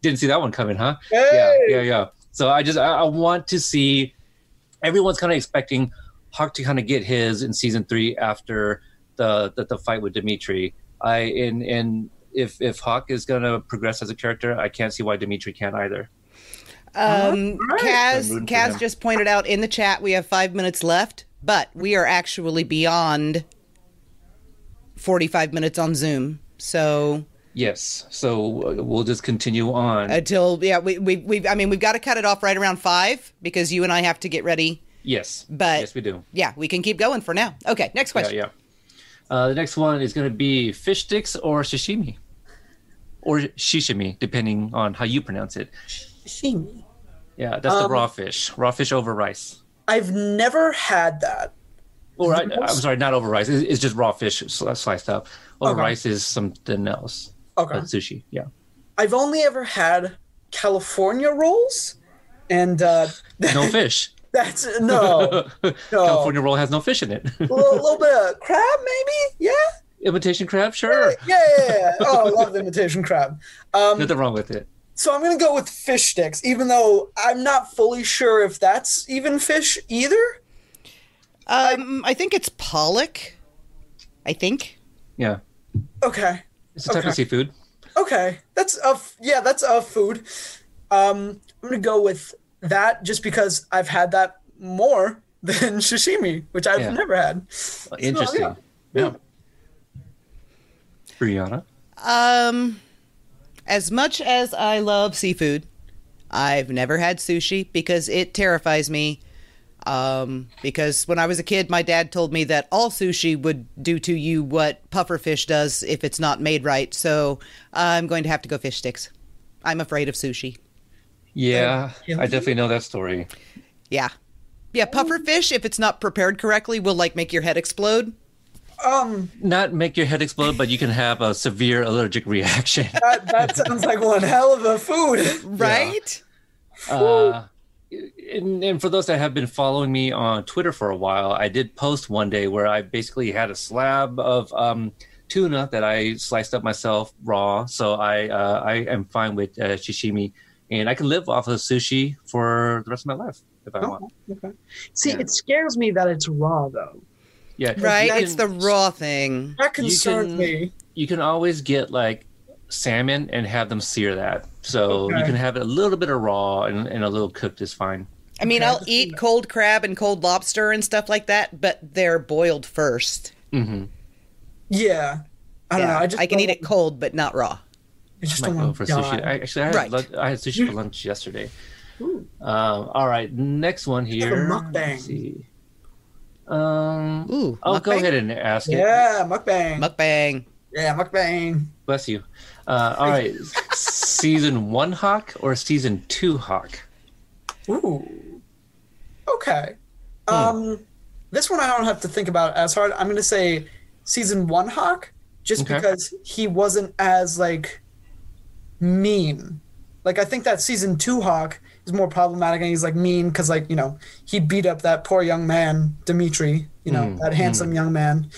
Didn't see that one coming, huh? Yeah, yeah, yeah. So I just I, I want to see. Everyone's kind of expecting Hawk to kind of get his in season three after the the, the fight with Demetri. I and and if if Hawk is going to progress as a character, I can't see why Demetri can't either. Um, I'm Kaz, Kaz just pointed out in the chat we have five minutes left, but we are actually beyond 45 minutes on Zoom. So Yes. So uh, we'll just continue on. until, yeah, we, we, we, I mean, we've got to cut it off right around five because you and I have to get ready. yes. but- yes, we do. Yeah, we can keep going for now. Okay, next Yeah, question. yeah. Uh, the next one is going to be fish sticks or sashimi, or shishimi, depending on how you pronounce it. Shimi. Yeah, that's the Um, raw fish. Raw fish over rice. I've never had that. Or I, I'm sorry, not over rice. It's, it's just raw fish sliced up. Over Okay. rice is something else. Okay. But sushi, yeah. I've only ever had California rolls, and uh, [laughs] No fish. that's no, [laughs] no. California roll has no fish in it. a little, little bit of crab, maybe. Yeah, Imitation crab, sure. yeah, yeah. yeah. Oh, I love the imitation crab. [laughs] Um, Nothing wrong with it. So I'm gonna go with fish sticks, even though I'm not fully sure if that's even fish either. Um, I think it's pollock. I think. Yeah. Okay, It's a type Okay. of seafood. okay, that's a f- yeah, that's a food. Um, I'm gonna go with that just because I've had that more [laughs] than sashimi, which I've Yeah. never had. Interesting. yeah. yeah. Brianna? Um, as much as I love seafood, I've never had sushi because it terrifies me. Um, because when I was a kid, my dad told me that all sushi would do to you what pufferfish does if it's not made right. So I'm going to have to go fish sticks. I'm afraid of sushi. Yeah, kill I definitely know that story. Yeah. Yeah, pufferfish, if it's not prepared correctly, will like make your head explode. Um, Not make your head explode, but you can have a severe allergic reaction. [laughs] that, that sounds like one hell of a food. [laughs] Right? Uh, and, and for those that have been following me on Twitter for a while, I did post one day where I basically had a slab of um, tuna that I sliced up myself raw. So I uh, I am fine with uh, sashimi, and I can live off of sushi for the rest of my life if I want. Okay. See, Yeah. it scares me that it's raw though. Yeah, Right? you It's the raw thing. That concerns me. you can always get like salmon and have them sear that. So you can have a little bit of raw and, and a little cooked is fine. I mean, Okay. I'll eat cold crab and cold lobster and stuff like that, but they're boiled first. hmm Yeah. I don't Yeah, know. I just I can don't eat it cold, but not raw. I just Might don't go want for to sushi. I, actually, I had, Right. lunch, I had sushi for lunch yesterday. Um, all right, next one here. mukbang. Let's. Um, Ooh, I'll go ahead and ask it. Yeah, mukbang. Mukbang. yeah, mukbang. Bless you. Uh, all right, season one Hawk or season two Hawk? Ooh. Okay. Um, this one I don't have to think about as hard. I'm gonna say season one Hawk, just Okay. because he wasn't as like mean. Like I think that season two Hawk is more problematic, and he's like mean because like you know he beat up that poor young man Demetri, you know that handsome young man,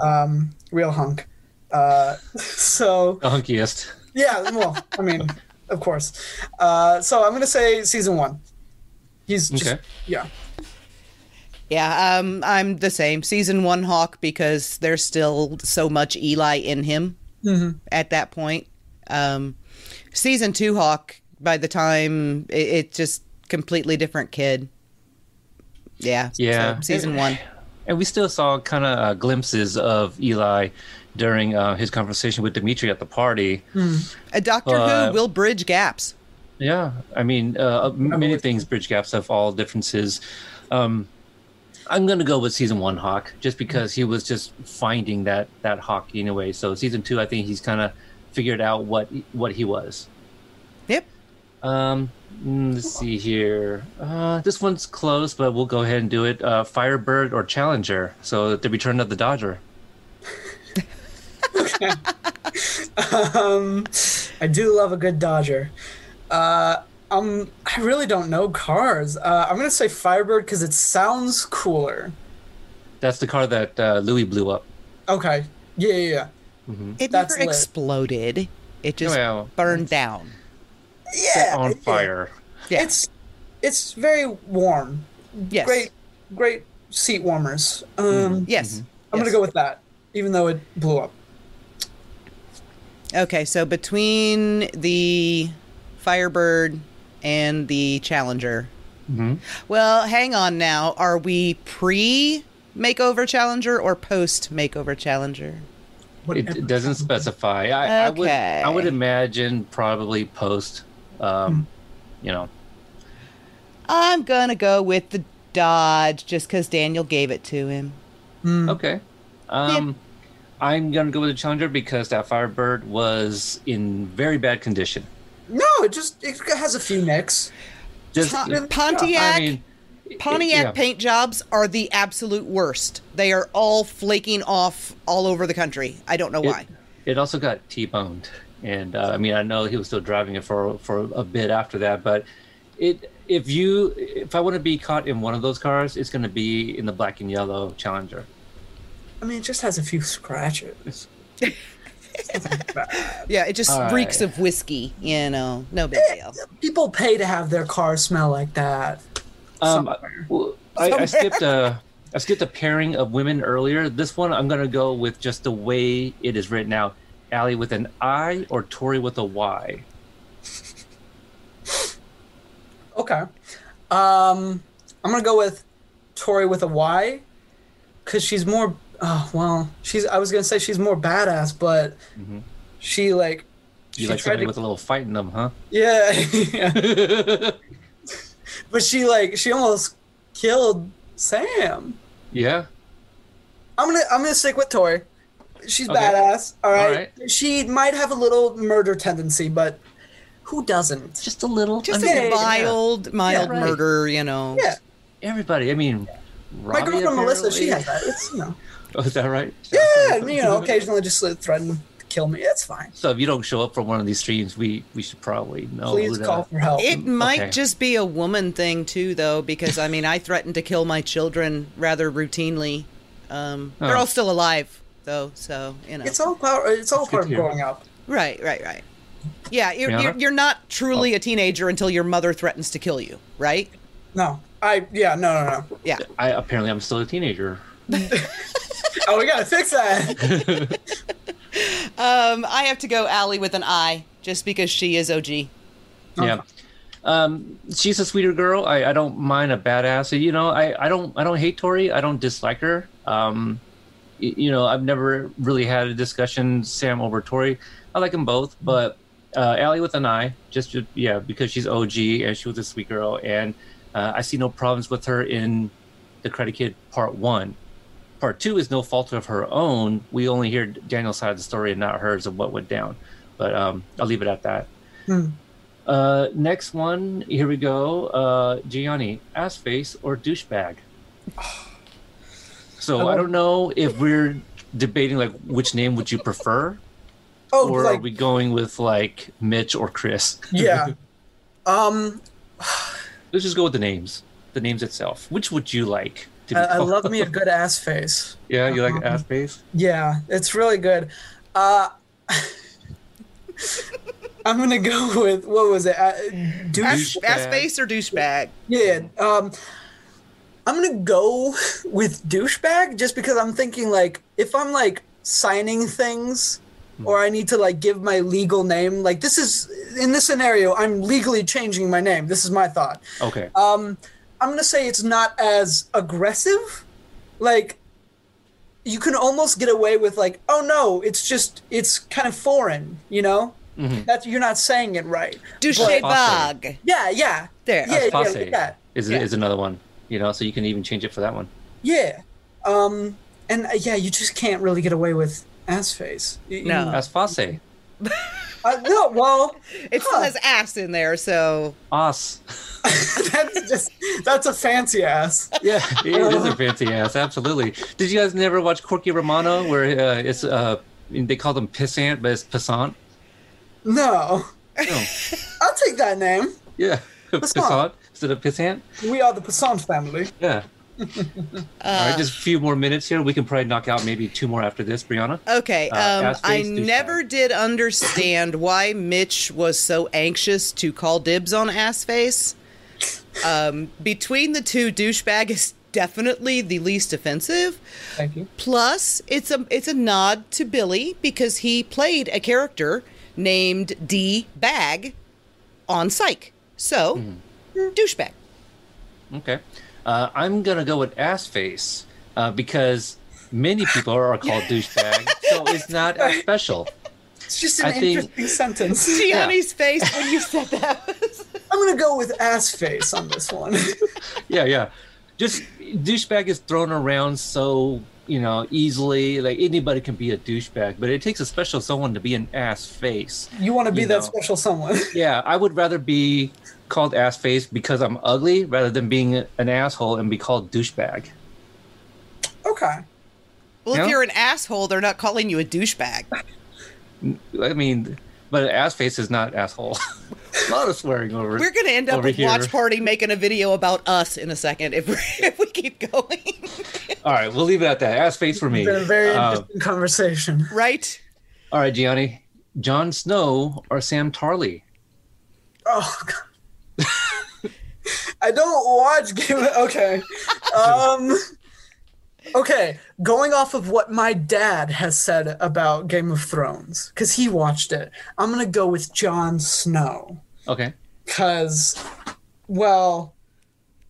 um, real hunk. Uh, [laughs] so The hunkiest. yeah, well, I mean, of course. Uh, so I'm gonna say season one. He's just Okay. yeah. Yeah, um, I'm the same. Season one Hawk because there's still so much Eli in him at that point. Um, season two Hawk, by the time it, it's just completely different kid. Yeah. Yeah. so season one. And we still saw kind of uh, glimpses of Eli during uh, his conversation with Demetri at the party. A Doctor Uh, Who will bridge gaps. Yeah, I mean, uh, many things bridge gaps have all differences. Um, I'm gonna go with season one Hawk just because he was just finding that that Hawk anyway. So season two, I think he's kind of figured out what what he was. Yep. Um, mm, let's see here. Uh, this one's close, but we'll go ahead and do it. Uh, Firebird or Challenger. So the return of the Dodger. Um, I do love a good Dodger. Uh, um, I really don't know cars. Uh, I'm gonna say Firebird because it sounds cooler. That's the car that uh, Louis blew up. Okay. Yeah, yeah, yeah. It That's never lit. exploded. It just Well, burned down. Yeah. on fire. Yeah. It's it's very warm. yes. Great, great seat warmers. Um, Yes. I'm gonna go with that, even though it blew up. Okay, so between the Firebird and the Challenger. Mhm. Well, hang on now. Are we pre makeover Challenger or post makeover Challenger? It, it doesn't specify. I, I would I would imagine probably post. Um, you know, I'm going to go with the Dodge just because Daniel gave it to him. okay. Um, I'm gonna go with the Challenger because that Firebird was in very bad condition. No, it just it has a few nicks. Just Pon- Pontiac. I mean, Pontiac yeah. paint jobs are the absolute worst. They are all flaking off all over the country. I don't know It, why. it also got T-boned, and uh, I mean, I know he was still driving it for for a bit after that, but it. If you, if I want to be caught in one of those cars, it's going to be in the black and yellow Challenger. I mean, it just has a few scratches. [laughs] Yeah, it just All reeks right. of whiskey, you know. No big deal. People pay to have their car smell like that. Um, Somewhere. well, I, I skipped a I skipped a pairing of women earlier. This one I'm gonna go with just the way it is written out. Allie with an I or Tori with a Y. Okay. Um, I'm gonna go with Tori with a Y, because she's more. Oh well, she's. I was gonna say she's more badass, but she like. Mm-hmm. You she like somebody to- with a little fight in them, huh? Yeah. yeah. [laughs] but she like she almost killed Sam. yeah. I'm gonna I'm gonna stick with Tori. She's Okay. badass. All right? All right. She might have a little murder tendency, but who doesn't? Just a little. Just I mean, a mild, mild right. murder, you know. Yeah. Everybody. I mean, My Robbie girlfriend Melissa, she apparently- has that. It's you know. [laughs] Oh, is that right? Yeah, you know, occasionally just threaten to kill me. It's fine. So if you don't show up for one of these streams, we we should probably know. Please who to- call for help. It might Okay. just be a woman thing too, though, because I mean, I threaten to kill my children rather routinely. Um, They're Oh. all still alive, though, so you know. it's all part. It's all part of growing up. right, right, right. Yeah, you're, you're, you're not truly a teenager until your mother threatens to kill you, right? No, I yeah, no, no, no. Yeah. I apparently I'm still a teenager. [laughs] Oh, we gotta fix that. [laughs] Um, I have to go Allie with an I, just because she is OG. Yeah. Um, she's a sweeter girl. I, I don't mind a badass. You know, I, I don't I don't hate Tori. I don't dislike her. Um, y- you know, I've never really had a discussion Sam over Tori. I like them both, but uh, Allie with an eye, just to- yeah, because she's OG and she was a sweet girl, and uh, I see no problems with her in the Karate Kid Part One. Part Two is no fault of her own. We only hear Daniel's side of the story and not hers of what went down. But um, I'll leave it at that. Uh, next one, here we go. Uh, Gianni, ass face or douchebag? [sighs] So I don't know if we're debating like which name would you prefer, Oh, or like are we going with like Mitch or Chris? yeah. Um, [sighs] Let's just go with the names. The names itself. Which would you like to be I, I love me a good ass face. Yeah, you like ass face? Yeah, it's really good. Uh, [laughs] I'm gonna go with what was it? Uh, douche. Ass, ass face or douchebag? Yeah. Um, I'm gonna go with douchebag just because I'm thinking like if I'm like signing things or I need to like give my legal name, like this is in this scenario, I'm legally changing my name. This is my thought. Okay. Um, I'm gonna say it's not as aggressive. Like, you can almost get away with like, oh no, it's just it's kind of foreign, you know. Mhm. That you're not saying it right. Douchebag. Yeah, yeah, There. yeah, yeah, Passe like that. is Yeah. is another one. You know, so you can even change it for that one. Yeah. Um, and uh, yeah, you just can't really get away with ass face. You- you- No. As face. Uh, no, well, It still has ass in there, so ass. [laughs] that's just that's a fancy ass. Yeah, it is a fancy ass. Absolutely. Did you guys never watch Corky Romano, where uh, it's uh, they call them pissant, but it's pissant? No, No. I'll take that name. Yeah, [laughs] Pissant. pissant [laughs] instead of pissant. We are the Passant family. Yeah. [laughs] All right, just a few more minutes here. We can probably knock out maybe two more after this, Brianna. Okay, Uh, um, I face, douchebag. never did understand [coughs] why Mitch was so anxious to call dibs on ass face. Um, between the two, douchebag is definitely the least offensive. Thank you. Plus, it's a it's a nod to Billy because he played a character named D Bag on Psych. So, douchebag. Okay. Uh, I'm gonna go with ass face uh, because many people are called [laughs] douchebag, so it's not as special. It's just an I think- interesting sentence. [laughs] Gianni's face when you said that. [laughs] I'm gonna go with ass face on this one. Yeah, yeah. Just douchebag is thrown around so you know easily. Like anybody can be a douchebag, but it takes a special someone to be an ass face. You want to be You that know. special someone. Yeah, I would rather be called ass face because I'm ugly rather than being an asshole and be called douchebag. okay. well, Yeah. if you're an asshole, they're not calling you a douchebag. [laughs] I mean, but ass face is not asshole. [laughs] a lot of swearing over. We're gonna end up over with here. Watch Party making a video about us in a second if we [laughs] if we keep going. All right, we'll leave it at that. Ass face for me. It's been a very Uh, interesting conversation. right? all right, Gianni. Jon Snow or Sam Tarly? Oh god. I don't watch Game of Okay. Um Okay, going off of what my dad has said about Game of Thrones, because he watched it, I'm gonna go with Jon Snow. Okay. Cause well,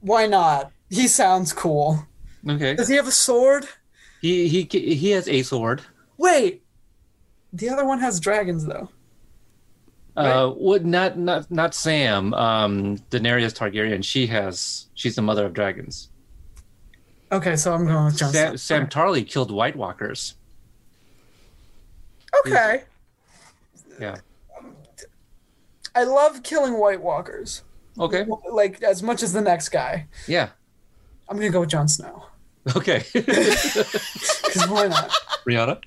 why not? He sounds cool. Okay. Does he have a sword? He he he has a sword. Wait. The other one has dragons though. Uh, what? Not not not Sam. Um, Daenerys Targaryen. She has. She's the mother of dragons. Okay, so I'm going with Sam, Snow. Sam Tarly killed White Walkers. Okay. Yeah. I love killing White Walkers. Okay. Like as much as the next guy. Yeah. I'm gonna go with Jon Snow. Okay. Because why not? Brianna.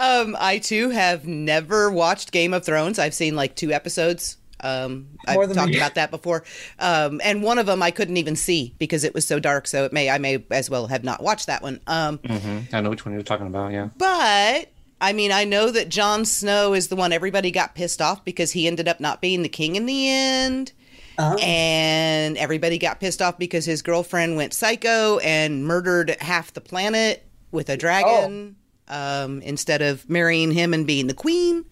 Um, I too have never watched Game of Thrones. I've seen like two episodes. Um, I've talked me. about that before. Um, and one of them I couldn't even see because it was so dark. So it may I may as well have not watched that one. Um, Mm-hmm. I know which one you're talking about. Yeah. But I mean, I know that Jon Snow is the one everybody got pissed off because he ended up not being the king in the end. Uh-huh. And everybody got pissed off because his girlfriend went psycho and murdered half the planet with a dragon um, instead of marrying him and being the queen.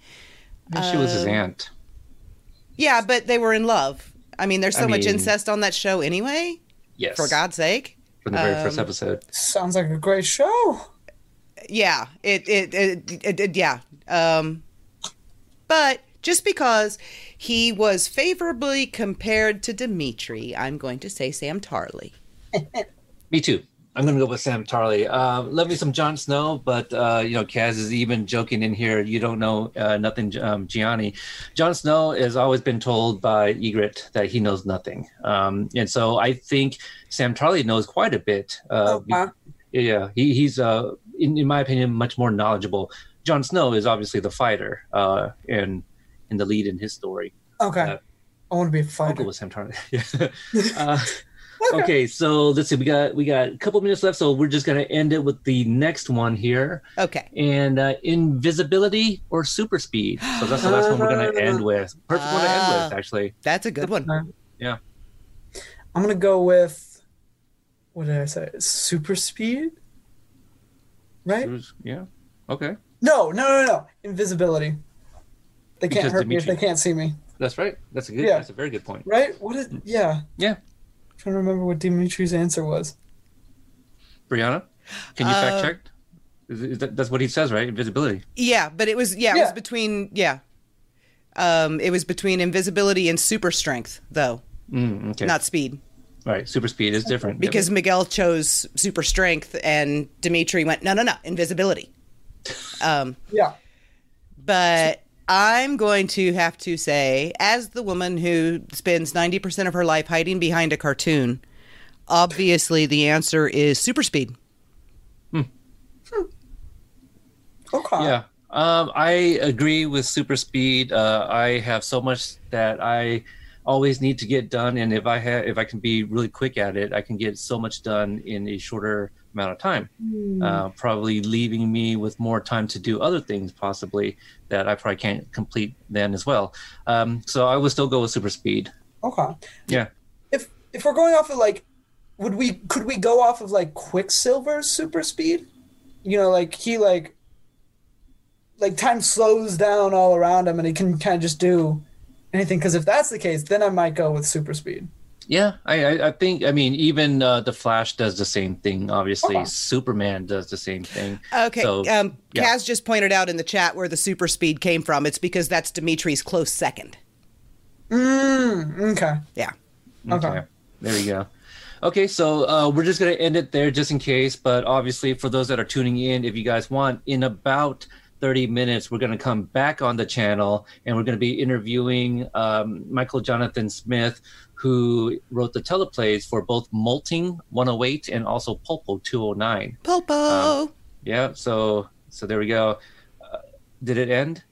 I she was his aunt. Yeah, but they were in love. I mean, there's so I much mean- incest on that show anyway, Yes. for God's sake. From the very Um, first episode. Sounds like a great show. yeah it it, it, it, it- yeah um but just because he was favorably compared to demetri i'm going to say sam tarly [laughs] Me too. I'm gonna go with Sam Tarly. Uh, love me some Jon Snow, but uh, you know, Kaz is even joking in here. You don't know uh, nothing, um, Gianni. Jon Snow has always been told by Ygritte that he knows nothing, um, and so I think Sam Tarly knows quite a bit. Uh, Okay. yeah, he, he's uh, in, in my opinion, much more knowledgeable. Jon Snow is obviously the fighter, uh, and in the lead in his story. Okay. Uh, I want to be a I'll go fighter. with Sam Tarly. Yeah. [laughs] uh, okay, so let's see. We got we got a couple minutes left, so we're just gonna end it with the next one here, Okay. and uh, invisibility or super speed. So that's the last one we're gonna end [gasps] with. Perfect one to end Ah. with, actually. That's a good one. Yeah. I'm gonna go with what did I say? Super speed? Right? Yeah. Okay, No, no, no, no. Invisibility. They can't Because hurt me if they can't see me. that's right. That's a good. Yeah. That's a very good point. Right? What is yeah. Yeah. trying to remember what Demetri's answer was. Brianna, can you Uh, fact check? Is, is that, that's what he says, right? Invisibility. Yeah, but it was yeah, it was between yeah. Um, it was between invisibility and super strength, though, Mm, okay. not speed. right. Super speed is different Yeah, Because Miguel chose super strength and Demetri went, no, no, no, invisibility. [laughs] Um, Yeah. but I'm going to have to say, as the woman who spends 90% of her life hiding behind a cartoon, obviously the answer is super speed. Okay. Yeah. Um, I agree with super speed. Uh, I have so much that I always need to get done, and if I have, if I can be really quick at it, I can get so much done in a shorter amount of time. Uh, probably leaving me with more time to do other things, possibly that I probably can't complete then as well. Um, so I would still go with super speed. Okay. Yeah. If if we're going off of like would we could we go off of like Quicksilver's super speed? You know, like he like like time slows down all around him and he can kind of just do anything because if that's the case then i might go with super speed Yeah, I, I, I think. I mean, even uh, the Flash does the same thing. Obviously, Okay. Superman does the same thing. Okay. So, um, yeah. Kaz just pointed out in the chat where the super speed came from. It's because that's Demetri's close second. mm, okay Yeah. Okay. There you go. Okay, so uh, we're just going to end it there just in case. But obviously, for those that are tuning in, if you guys want, in about 30 minutes, we're going to come back on the channel and we're going to be interviewing um, Michael Jonathan Smith, who wrote the teleplays for both Molting 108 and also Pulpo 209. Popo. Um, Yeah, so so there we go. Uh, did it end?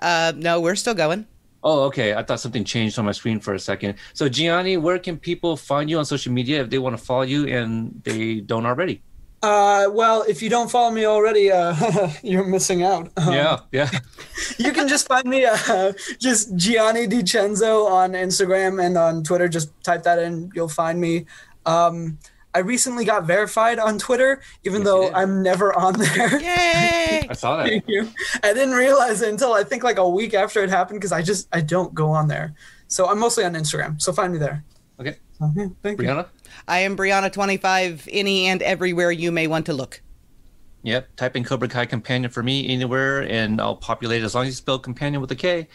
uh, no, we're still going. Oh, okay. I thought something changed on my screen for a second. So, Gianni, where can people find you on social media if they want to follow you and they don't already? Uh well if you don't follow me already uh [laughs] you're missing out Um, yeah, yeah. [laughs] you can just find me uh just gianni decenzo on instagram and on twitter just type that in you'll find me um i recently got verified on twitter even Yes, though i'm never on there [laughs] Yay! I saw that. Thank you. I didn't realize it until I think like a week after it happened because I just I don't go on there. So I'm mostly on Instagram. So find me there. Okay. So, yeah, thank you. Brianna? I am Brianna25, any and everywhere you may want to look. Yep. Type in Cobra Kai Companion for me anywhere and I'll populate it as long as you spell companion with a K.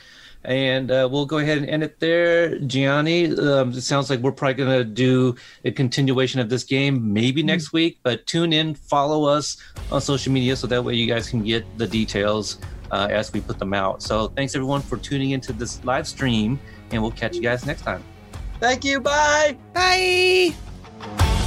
And uh, we'll go ahead and end it there. Gianni, um, it sounds like we're probably going to do a continuation of this game maybe next week, but tune in, follow us on social media so that way you guys can get the details uh, as we put them out. So thanks everyone for tuning into this live stream, and we'll catch you guys next time. Thank you. Bye. Bye! Bye.